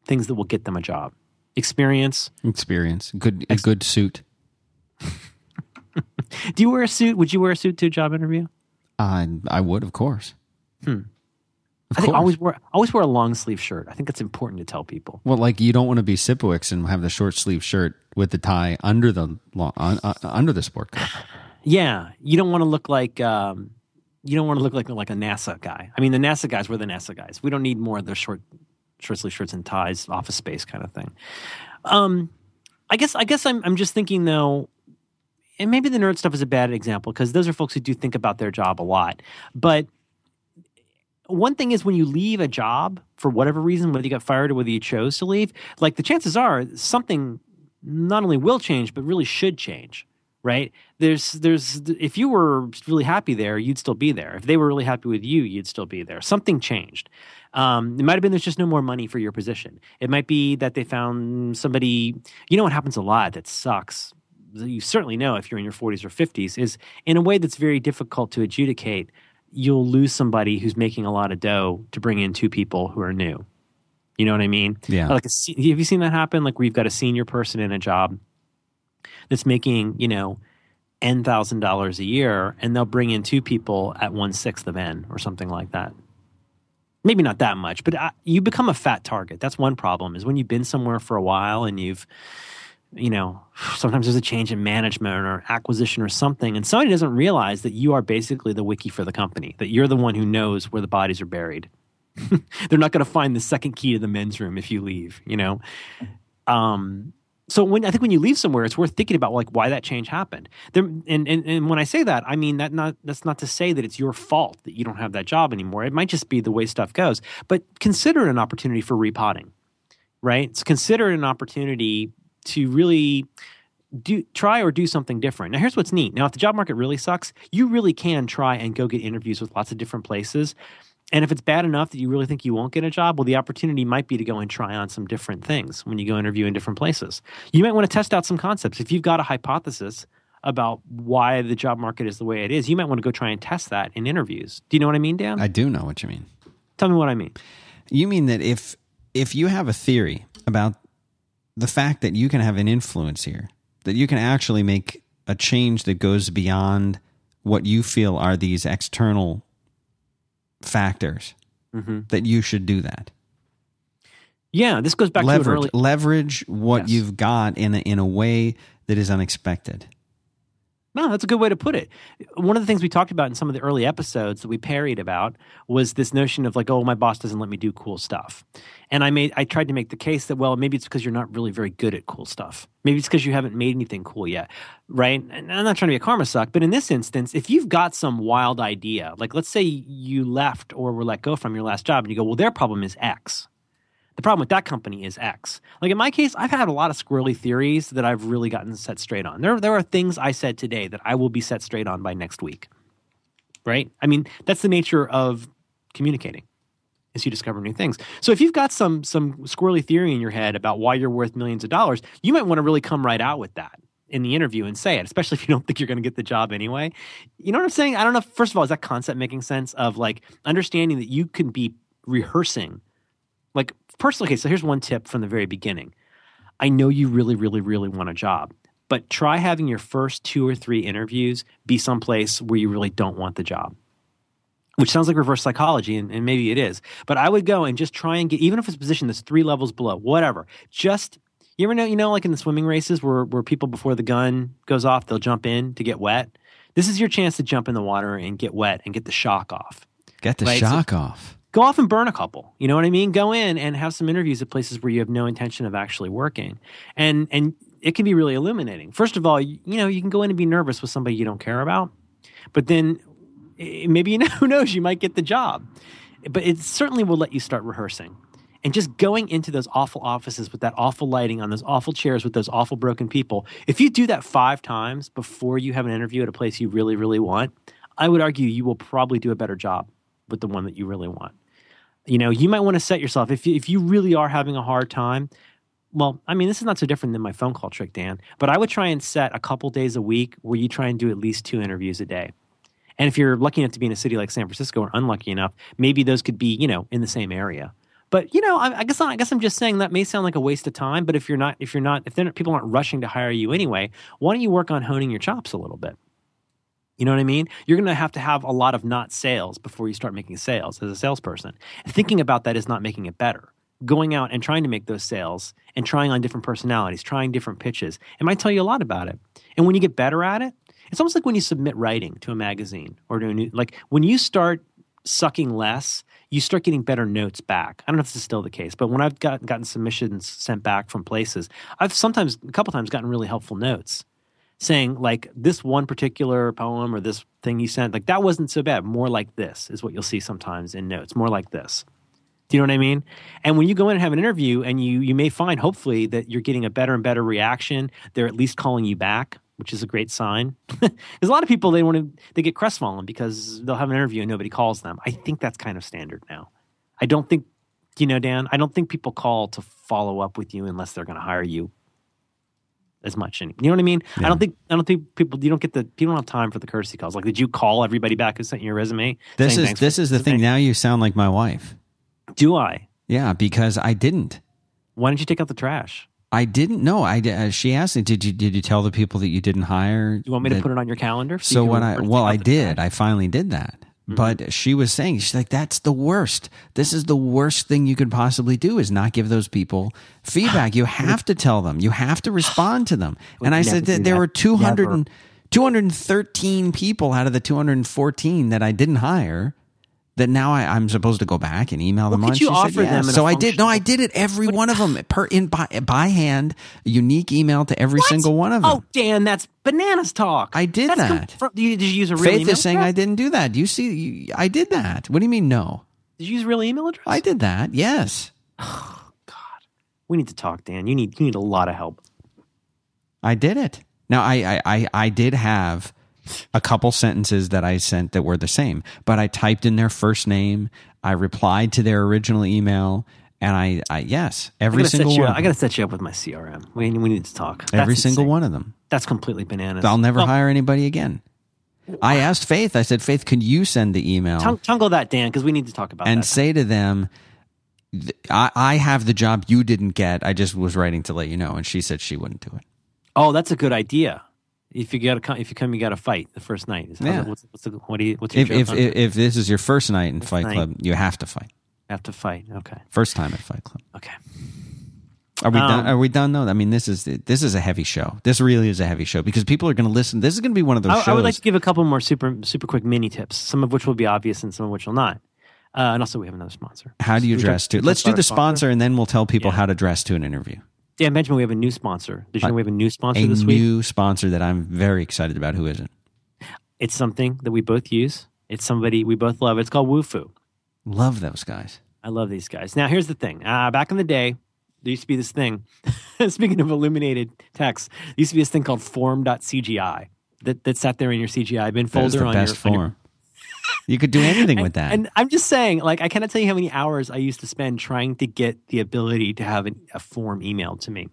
things that will get them a job? Experience. Experience. Good. A good suit. Do you wear a suit? Would you wear a suit to a job interview? I I would, of course. Hmm. Of I think course. always wear always wear a long sleeve shirt. I think it's important to tell people. Well, like you don't want to be Sipowicz and have the short sleeve shirt with the tie under the long, uh, uh, under the sport coat. Yeah, you don't want to look like um, you don't want to look like like a NASA guy. I mean, the NASA guys were the NASA guys. We don't need more of their short short sleeve shirts and ties, office space kind of thing. Um, I guess I guess I'm I'm just thinking though, and maybe the nerd stuff is a bad example because those are folks who do think about their job a lot. But one thing is when you leave a job for whatever reason, whether you got fired or whether you chose to leave, like the chances are something not only will change but really should change right? There's there's if you were really happy there you'd still be there. If they were really happy with you you'd still be there. Something changed. Um, it might have been there's just no more money for your position. It might be that they found somebody you know what happens a lot that sucks you certainly know if you're in your 40s or 50s is in a way that's very difficult to adjudicate you'll lose somebody who's making a lot of dough to bring in two people who are new. You know what i mean? Yeah. like a, have you seen that happen? Like where you've got a senior person in a job that's making you know n thousand dollars a year and they'll bring in two people at one sixth of n or something like that. Maybe not that much but uh, you become a fat target. That's one problem is when you've been somewhere for a while and you've you know sometimes there's a change in management or acquisition or something and somebody doesn't realize that you are basically the wiki for the company that you're the one who knows where the bodies are buried. They're not going to find the second key to the men's room if you leave you know? Um so when I think when you leave somewhere, it's worth thinking about like why that change happened. There, and, and and when I say that, I mean that not that's not to say that it's your fault that you don't have that job anymore. It might just be the way stuff goes. But consider it an opportunity for repotting, right? It's consider it an opportunity to really do try or do something different. Now here's what's neat. Now if the job market really sucks, you really can try and go get interviews with lots of different places. And if it's bad enough that you really think you won't get a job, well, the opportunity might be to go and try on some different things when you go interview in different places. You might want to test out some concepts. If you've got a hypothesis about why the job market is the way it is, you might want to go try and test that in interviews. Do you know what I mean, Dan? I do know what you mean. Tell me what I mean. You mean that if if you have a theory about the fact that you can have an influence here, that you can actually make a change that goes beyond what you feel are these external factors, mm-hmm. that you should do that. Yeah, this goes back to leverage early. leverage what Yes. you've got in a, in a way that is unexpected. No, that's a good way to put it. One of the things we talked about in some of the early episodes that we parried about was this notion of like, oh, my boss doesn't let me do cool stuff. And I made I tried to make the case that well, maybe it's because you're not really very good at cool stuff. Maybe it's because you haven't made anything cool yet, right? And I'm not trying to be a karma suck, but in this instance, if you've got some wild idea, like let's say you left or were let go from your last job, and you go, well, their problem is X. The problem with that company is X. Like in my case, I've had a lot of squirrely theories that I've really gotten set straight on. There, there are things I said today that I will be set straight on by next week. Right? I mean, that's the nature of communicating. Is you discover new things. So if you've got some some squirrely theory in your head about why you're worth millions of dollars, you might want to really come right out with that in the interview and say it, especially if you don't think you're going to get the job anyway. You know what I'm saying? I don't know. First of all, is that concept making sense of like understanding that you can be rehearsing like personally okay so here's one tip from the very beginning. I know you really really really want a job but try having your first two or three interviews be someplace where you really don't want the job which sounds like reverse psychology and, and maybe it is but i would go and just try and get even if it's a position that's three levels below whatever just you ever know you know like in the swimming races where, where people before the gun goes off they'll jump in to get wet? This is your chance to jump in the water and get wet and get the shock off. Get the Right, so- shock off. Go off and burn a couple. You know what I mean? Go in and have some interviews at places where you have no intention of actually working. And and it can be really illuminating. First of all, you, you know, you can go in and be nervous with somebody you don't care about. But then eh, maybe you know who knows, you might get the job. but it certainly will let you start rehearsing. And just going into those awful offices with that awful lighting on those awful chairs with those awful broken people, if you do that five times before you have an interview at a place you really, really want, I would argue you will probably do a better job with the one that you really want. You know, you might want to set yourself, if you, if you really are having a hard time, well, I mean, this is not so different than my phone call trick, Dan, but I would try and set a couple days a week where you try and do at least two interviews a day. And if you're lucky enough to be in a city like San Francisco or unlucky enough, maybe those could be, you know, in the same area. But you know, I, I guess I guess I'm just saying that may sound like a waste of time. But if you're not, if you're not, if people aren't rushing to hire you anyway, why don't you work on honing your chops a little bit? You know what I mean? You're going to have to have a lot of not sales before you start making sales as a salesperson. Thinking about that is not making it better. Going out and trying to make those sales and trying on different personalities, trying different pitches, it might tell you a lot about it. And when you get better at it, it's almost like when you submit writing to a magazine or to a new, like when you start sucking less, you start getting better notes back. I don't know if this is still the case, but when I've got, gotten submissions sent back from places, I've sometimes, a couple times, gotten really helpful notes saying like this one particular poem or this thing you sent, like that wasn't so bad. More like this is what you'll see sometimes in notes. More like this. Do you know what I mean? And when you go in and have an interview, and you you may find hopefully that you're getting a better and better reaction. They're at least calling you back, which is a great sign. Because a lot of people they want to they get crestfallen because they'll have an interview and nobody calls them. I think that's kind of standard now. I don't think you know, Dan. I don't think people call to follow up with you unless they're going to hire you as much. And you know what I mean? Yeah. I don't think I don't think people you don't get the people don't have time for the courtesy calls. Like, did you call everybody back who sent you your resume? This is this is the thing. Now you sound like my wife. Do I? Yeah, because I didn't. Why didn't you take out the trash? I didn't know. I uh, she asked me, "Did you did you tell the people that you didn't hire?" Do you want me to put it on your calendar? So you what I well I did. trash? I finally did that. Mm-hmm. But she was saying she's like that's the worst. This is the worst thing you could possibly do is not give those people feedback. You have to tell them. You have to respond to them. And I said that there were 200 and, 213 people out of the 214 that I didn't hire that now I, I'm supposed to go back and email them Well, on. could you She said, offer yes. them So I did. No, I did it every one of them per in by, by hand, a unique email to every What? single one of them. Oh, Dan, that's bananas talk. I did That's that. from- you, did you use a real Faith email is saying I address? didn't do that. Do you see? You, I did that. What do you mean? No, Did you use a real email address? I did that. Yes, God. We need to talk, Dan. You need you need a lot of help. I did it. Now I, I, I, I did have a couple sentences that I sent that were the same, but I typed in their first name. I replied to their original email, and I, I yes, every single one. I got to set you up with my CRM. We, we need to talk. every That's single insane. one of them. That's completely bananas. I'll never Well, hire anybody again. I asked Faith. I said, Faith, can you send the email? tung- Tungle that, Dan, because we need to talk about and that. say to them, I, I have the job you didn't get. I just was writing to let you know. And she said she wouldn't do it. oh, that's a good idea. If you got to if you come, you got to fight the first night. Yeah. What's, what's the, what do you? What's your If, if, if, if this is your first night in Fight night. Club, you have to fight. have to fight? Okay. First time at Fight Club. Okay. Are we done? Um, Are we done? though? I mean, this is this is a heavy show. This really is a heavy show because people are going to listen. This is going to be one of those I, shows. I would like to give a couple more super super quick mini tips, some of which will be obvious and some of which will not. Uh, and also, we have another sponsor. how do you We dress to? Let's do the our sponsor, and then we'll tell people Yeah. how to dress to an interview. Dan Benjamin, we have a new sponsor. Did you know we have a new sponsor A this week? A new sponsor that I'm very excited about. Who is it? It's something that we both use. It's somebody we both love. It's called Wufoo. Love those guys. I love these guys. Now, here's the thing. Uh, back in the day, there used to be this thing. Speaking of illuminated text, there used to be this thing called form.cgi that, that sat there in your CGI bin folder on your, on your. You could do anything with that. And I'm just saying, like, I cannot tell you how many hours I used to spend trying to get the ability to have an, a form emailed to me.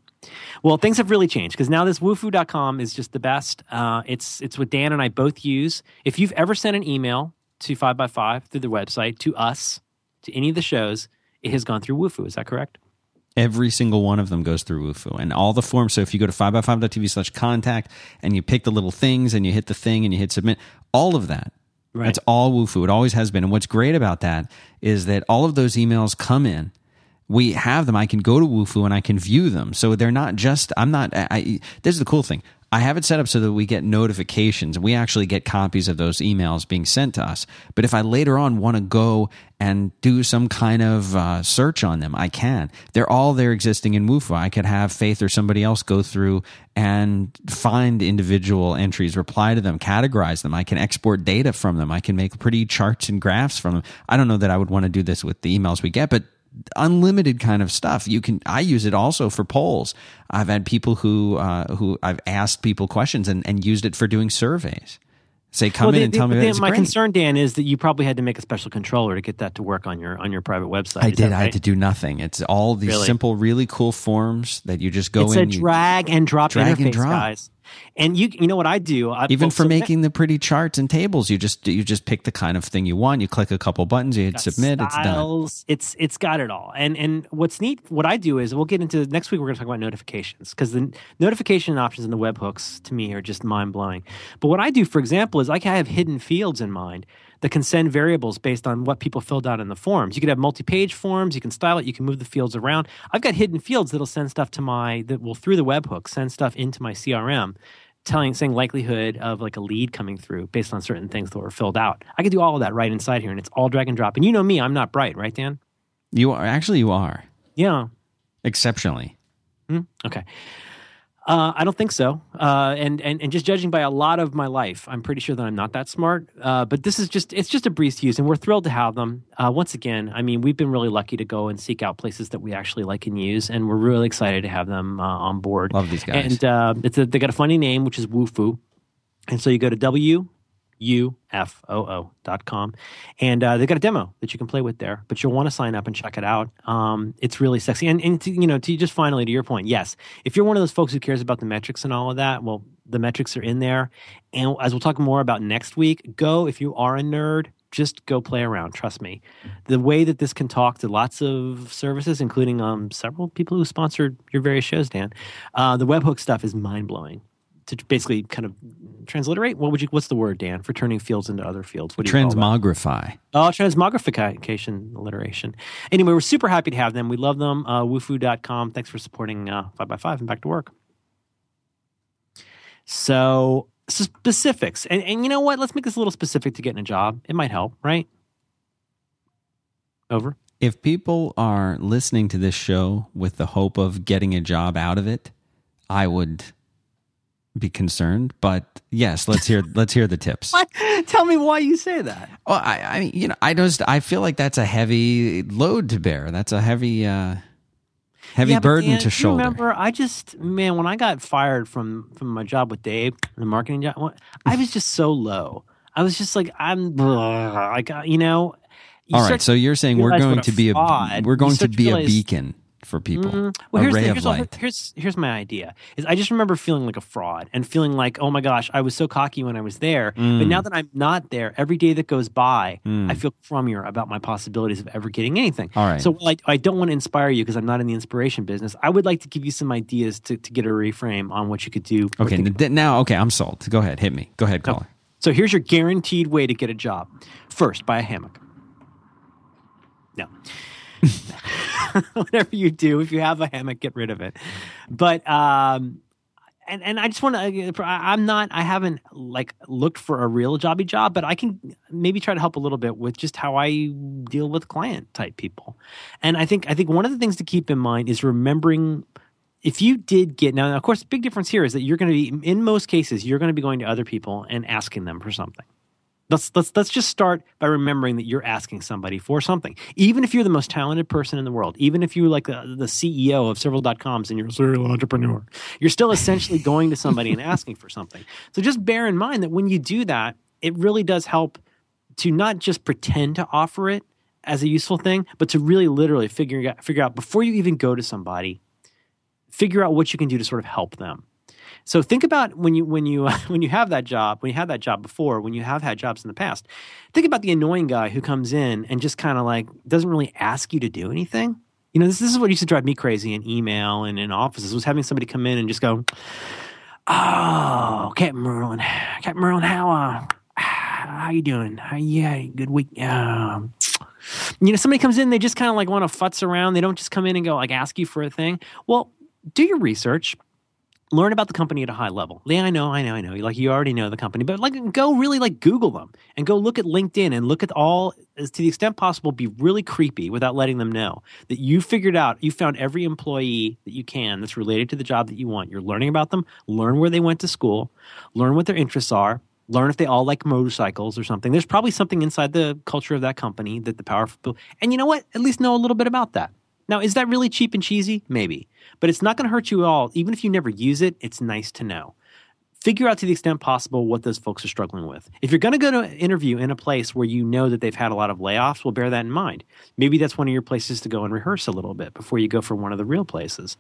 Well, things have really changed because now this wufoo.com is just the best. Uh, it's it's what Dan and I both use. If you've ever sent an email to 5by5 through the website to us, to any of the shows, it has gone through Wufoo. Is that correct? Every single one of them goes through Wufoo and all the forms. So if you go to 5by5.tv slash contact and you pick the little things and you hit the thing and you hit submit, all of that. Right. That's all Wufoo. It always has been. And what's great about that is that all of those emails come in. We have them. I can go to Wufoo and I can view them. So they're not just, I'm not, I, I, this is the cool thing. I have it set up so that we get notifications. We actually get copies of those emails being sent to us. But if I later on want to go and do some kind of uh, search on them, I can. They're all there existing in Wufoo. I could have Faith or somebody else go through and find individual entries, reply to them, categorize them. I can export data from them. I can make pretty charts and graphs from them. I don't know that I would want to do this with the emails we get, but unlimited kind of stuff. You can. I use it also for polls. I've had people who uh, who I've asked people questions and, and used it for doing surveys. Say, come Well, in the- and tell the- me. the- It's my great. concern, Dan, is that you probably had to make a special controller to get that to work on your on your private website. I Is did. that I had to do nothing. It's all these Really? simple, really cool forms that you just go It's in. a you- drag and drop Drag and drop. guys. And you you know what I do? I, even for making the pretty charts and tables, you just you just pick the kind of thing you want. You click a couple buttons, you hit submit. It's done. It's it's got it all. And and what's neat, what I do is we'll get into next week. We're going to talk about notifications because the notification options in the webhooks to me are just mind blowing. But what I do, for example, is like I have hidden fields in mind that can send variables based on what people filled out in the forms. You could have multi-page forms. You can style it. You can move the fields around. I've got hidden fields that'll send stuff to my that will through the webhook send stuff into my CRM telling saying likelihood of like a lead coming through based on certain things that were filled out. I could do all of that right inside here, and it's all drag and drop. And you know me, I'm not bright, right, Dan? You are actually you are Yeah. exceptionally. Hmm? Okay. Uh, I don't think so. Uh, and, and and just judging by a lot of my life, I'm pretty sure that I'm not that smart. Uh, but this is just it's just a breeze to use, and we're thrilled to have them. Uh, once again, I mean, we've been really lucky to go and seek out places that we actually like and use, and we're really excited to have them uh, on board. Love these guys. And uh, it's a, they got a funny name, which is Wufoo. And so you go to W U F O O dot com, and uh, they got a demo that you can play with there. But you'll want to sign up and check it out. Um, it's really sexy, and and to, you know, to just finally to your point, yes, if you're one of those folks who cares about the metrics and all of that, well, the metrics are in there. And as we'll talk more about next week, go if you are a nerd. Just go play around. Trust me. The way that this can talk to lots of services, including um, several people who sponsored your various shows, Dan, uh, the webhook stuff is mind blowing to basically kind of transliterate? What would you what's the word dan for turning fields into other fields? What do you call that? Transmogrify. oh transmogrification alliteration. Anyway we're super happy to have them. We love them. Uh, wufoo.com thanks for supporting uh, 5by5 and back to work. So specifics. And, and you know what? Let's make this a little specific to getting a job. It might help right? Over. If people are listening to this show with the hope of getting a job out of it, I would be concerned. But yes, let's hear let's hear the tips. what tell me why you say that Well, I, I mean, you know, I just I feel like that's a heavy load to bear. That's a heavy uh heavy Yeah, burden Dan, to shoulder. Remember, I just man, when I got fired from from my job with Dave, the marketing job, I was just so low. I was just like, I'm like, uh, you know. you All right, so you're saying we're going to be a fraud- we're going to be a beacon for people, Mm, well, here's, ray the, of here's, here's here's my idea. Is I just remember feeling like a fraud and feeling like, oh my gosh, I was so cocky when I was there, but Mm. now that I'm not there, every day that goes by, I feel crummier about my possibilities of ever getting anything. All right. So I, I don't want to inspire you because I'm not in the inspiration business. I would like to give you some ideas to, to get a reframe on what you could do. Okay, think n- th- now okay, I'm sold. Go ahead, hit me. Go ahead, caller. so here's your guaranteed way to get a job. First, buy a hammock. No. Whatever you do, if you have a hammock, get rid of it. But um and and I just want to I'm not I haven't like looked for a real jobby job, but I can maybe try to help a little bit with just how I deal with client type people. And I think I think one of the things to keep in mind is remembering if you did get now of course the big difference here is that you're going to be in most cases you're going to be going to other people and asking them for something let's let's let's just start by remembering that you're asking somebody for something even if you're the most talented person in the world even if you're like the, the ceo of several.coms and you're a serial entrepreneur you're still essentially going to somebody and asking for something so just bear in mind that when you do that it really does help to not just pretend to offer it as a useful thing but to really literally figure out figure out before you even go to somebody figure out what you can do to sort of help them. So think about when you when you when you have that job, when you had that job before, when you have had jobs in the past. Think about the annoying guy who comes in and just kind of like doesn't really ask you to do anything. You know, this, this is what used to drive me crazy in email and in offices was having somebody come in and just go, "Oh, Captain Merlin, Captain Merlin, how uh, how you doing? How, yeah, good week. Um, you know, somebody comes in, they just kind of like want to futz around. They don't just come in and go like ask you for a thing. Well, do your research. Learn about the company at a high level. Yeah, I know, I know, I know. Like you already know the company, but like go really like Google them and go look at LinkedIn and look at all to the extent possible be really creepy without letting them know that you figured out you found every employee that you can that's related to the job that you want. You're learning about them, learn where they went to school, learn what their interests are, learn if they all like motorcycles or something. There's probably something inside the culture of that company that the powerful and you know what? At least know a little bit about that. Now, is that really cheap and cheesy? Maybe. But it's not going to hurt you at all. Even if you never use it, it's nice to know. Figure out to the extent possible what those folks are struggling with. If you're going to go to an interview in a place where you know that they've had a lot of layoffs, well, bear that in mind. Maybe that's one of your places to go and rehearse a little bit before you go for one of the real places.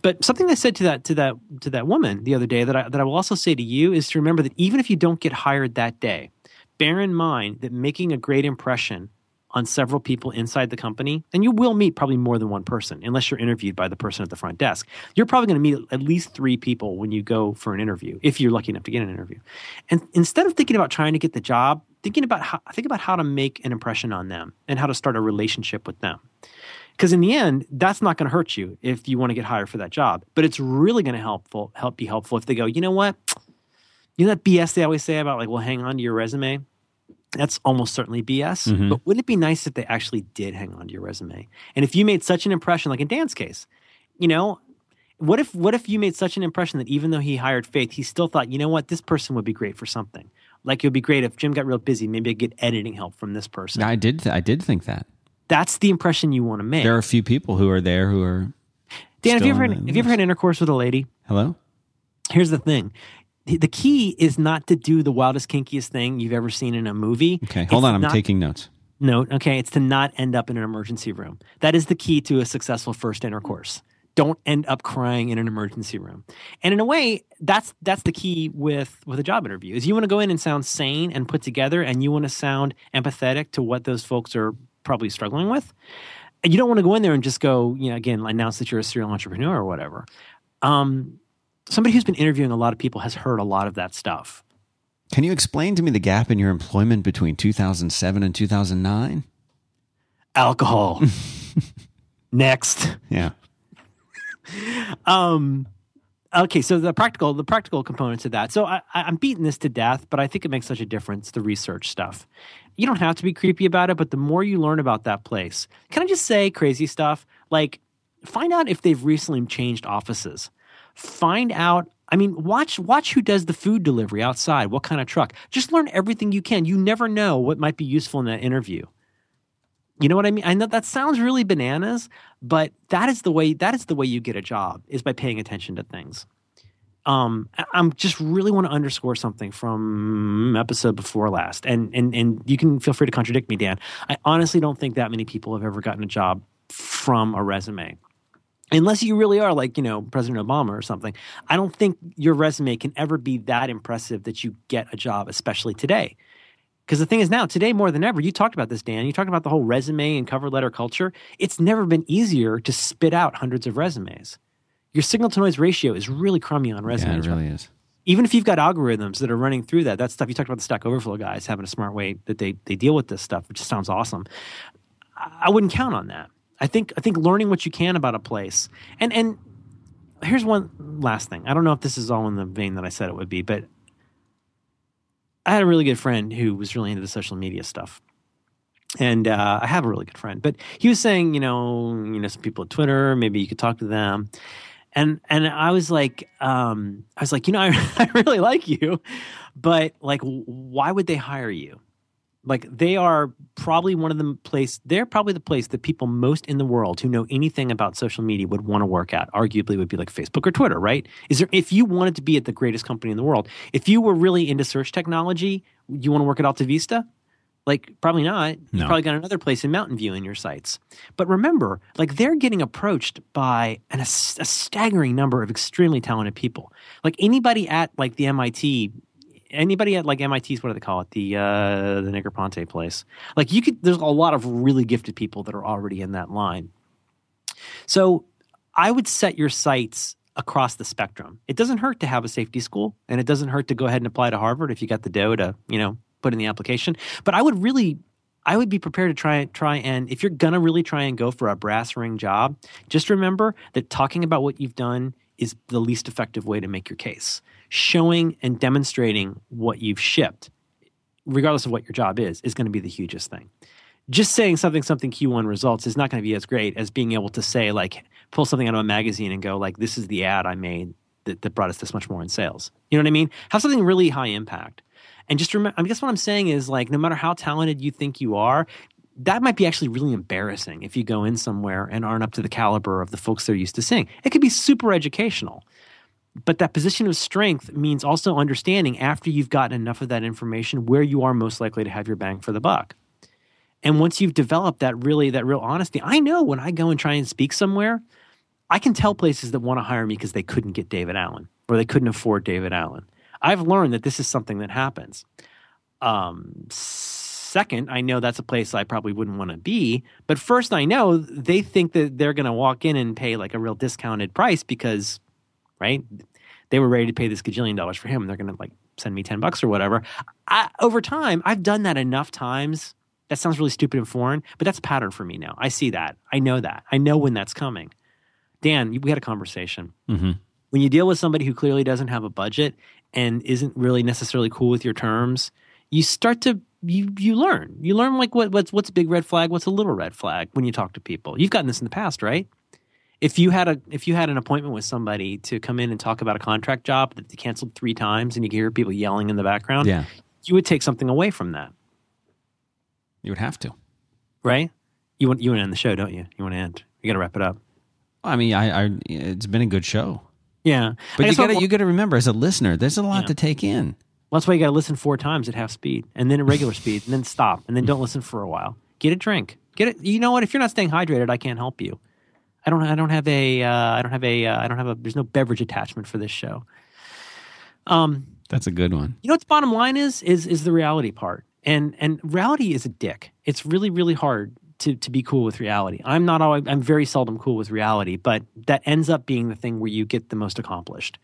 But something I said to that to that to that woman the other day that I, that I will also say to you is to remember that even if you don't get hired that day, bear in mind that making a great impression on several people inside the company, and you will meet probably more than one person unless you're interviewed by the person at the front desk. You're probably going to meet at least three people when you go for an interview, if you're lucky enough to get an interview. And instead of thinking about trying to get the job, thinking about how think about how to make an impression on them and how to start a relationship with them. Because in the end, that's not going to hurt you if you want to get hired for that job. But it's really going to helpful help be helpful if they go, you know what? You know that BS they always say about like, well, hang on to your resume that's almost certainly BS. Mm-hmm. But wouldn't it be nice if they actually did hang on to your resume? And if you made such an impression, like in Dan's case, you know, what if what if you made such an impression that even though he hired Faith, he still thought, you know what, this person would be great for something. Like it would be great if Jim got real busy, maybe I get editing help from this person. I did. Th- I did think that. That's the impression you want to make. There are a few people who are there who are. Dan, have you ever had, have you ever had intercourse with a lady? Hello. Here's the thing: the key is not to do the wildest, kinkiest thing you've ever seen in a movie. Okay, hold it's on. I'm not, taking notes. Note, okay, it's to not end up in an emergency room. That is the key to a successful first intercourse. Don't end up crying in an emergency room. And in a way, that's that's the key with with a job interview. Is you want to go in and sound sane and put together, and you want to sound empathetic to what those folks are probably struggling with. And you don't want to go in there and just go, you know, again, announce that you're a serial entrepreneur or whatever. Um, somebody who's been interviewing a lot of people has heard a lot of that stuff. Can you explain to me the gap in your employment between 2007 and 2009? Alcohol. Next. Yeah. um okay so the practical the practical components of that so I, i'm beating this to death but i think it makes such a difference the research stuff you don't have to be creepy about it but the more you learn about that place can i just say crazy stuff like find out if they've recently changed offices find out I mean, watch watch who does the food delivery outside, what kind of truck. Just learn everything you can. You never know what might be useful in that interview. You know what I mean? I know that sounds really bananas, but that is the way that is the way you get a job is by paying attention to things. Um, I'm just really want to underscore something from episode before last, and and and you can feel free to contradict me, Dan. I honestly don't think that many people have ever gotten a job from a resume unless you really are like you know president obama or something i don't think your resume can ever be that impressive that you get a job especially today. Because the thing is now today more than ever you talked about this dan you talked about the whole resume and cover letter culture. It's never been easier to spit out hundreds of resumes. Your signal to noise ratio is really crummy on resumes yeah, it really is. Even if you've got algorithms that are running through that that stuff you talked about the stack overflow guys having a smart way that they, they deal with this stuff which sounds awesome. I wouldn't count on that I think I think learning what you can about a place. And and here's one last thing. I don't know if this is all in the vein that I said it would be, but I had a really good friend who was really into the social media stuff. And uh, I have a really good friend, but he was saying, you know, you know, some people at Twitter, maybe you could talk to them. And and I was like, um, I was like, you know, I, I really like you, but like, why would they hire you? Like they are probably one of the place they're probably the place that people most in the world who know anything about social media would want to work at arguably would be like facebook or twitter right? Is there if you wanted to be at the greatest company in the world if you were really into search technology you want to work at alta vista? Like probably not. No. you probably got another place in mountain view in your sights. But remember like they're getting approached by an, a, a staggering number of extremely talented people. Like anybody at like the mit anybody at like MIT's what do they call it? The uh, the Negroponte place. Like you could there's a lot of really gifted people that are already in that line. So I would set your sights across the spectrum. It doesn't hurt to have a safety school and it doesn't hurt to go ahead and apply to Harvard if you got the dough to you know put in the application. But I would really I would be prepared to try try and if you're gonna really try and go for a brass ring job, just remember that talking about what you've done is the least effective way to make your case. Showing and demonstrating what you've shipped, regardless of what your job is, is going to be the hugest thing. Just saying something something Q1 results is not going to be as great as being able to say like pull something out of a magazine and go like this is the ad I made that, that brought us this much more in sales. You know what I mean? Have something really high impact. And just remember, I guess what I'm saying is like, no matter how talented you think you are, that might be actually really embarrassing if you go in somewhere and aren't up to the caliber of the folks they're used to seeing. It could be super educational. But that position of strength means also understanding after you've gotten enough of that information where you are most likely to have your bang for the buck. And once you've developed that really that real honesty, I know when I go and try and speak somewhere, I can tell places that want to hire me because they couldn't get David Allen or they couldn't afford David Allen. I've learned that this is something that happens. Um, second, I know that's a place I probably wouldn't want to be. But first, I know they think that they're going to walk in and pay like a real discounted price because, right? They were ready to pay this gajillion dollars for him. They're going to like send me 10 bucks or whatever. I, over time, I've done that enough times. That sounds really stupid and foreign, but that's a pattern for me now. I see that. I know that. I know when that's coming. Dan, we had a conversation. Mm-hmm. When you deal with somebody who clearly doesn't have a budget and isn't really necessarily cool with your terms, you start to you you learn. You learn like what what's what's a big red flag, what's a little red flag when you talk to people. You've gotten this in the past, right? If you had a if you had an appointment with somebody to come in and talk about a contract job that they canceled three times and you could hear people yelling in the background, Yeah. you would take something away from that, You would have to. right? You want you want to end the show, don't you? You want to end. You got to wrap it up. I mean, I, I it's been a good show. Yeah, But you got to you got to remember as a listener, there's a lot Yeah. to take in. Well, that's why you got to listen four times at half speed, and then at regular speed, and then stop, and then don't listen for a while. Get a drink. Get it. You know what? If you're not staying hydrated, I can't help you. I don't. I don't have a. Uh, I don't have a. Uh, I don't have a. There's no beverage attachment for this show. Um, That's a good one. you know what's bottom line is is is the reality part, and and reality is a dick. It's really really hard to to be cool with reality. I'm not. always I'm very seldom cool with reality, but that ends up being the thing where you get the most accomplished.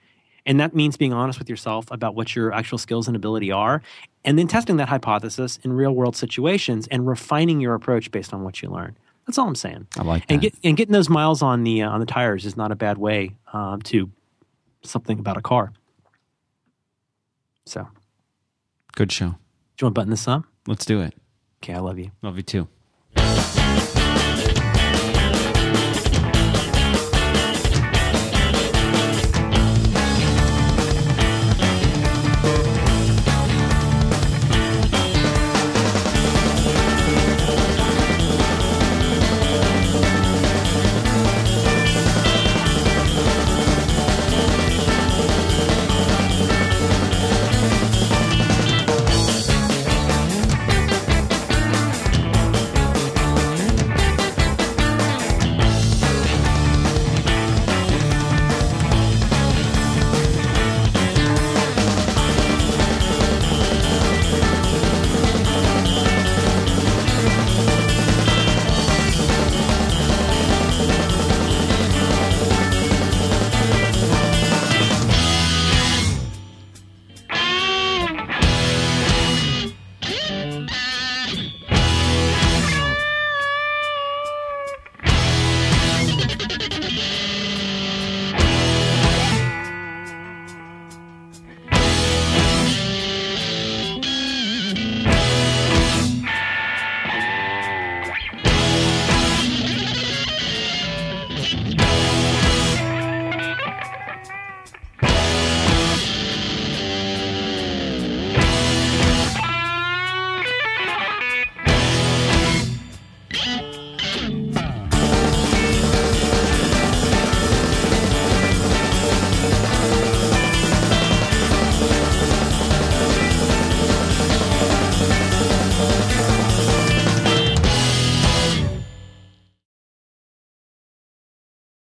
And that means being honest with yourself about what your actual skills and ability are, and then testing that hypothesis in real world situations and refining your approach based on what you learn. That's all I'm saying. I like that. And get and getting those miles on the uh, on the tires is not a bad way um, to something about a car. So, good show. Do you want to button this up? Let's do it. Okay, I love you. Love you too.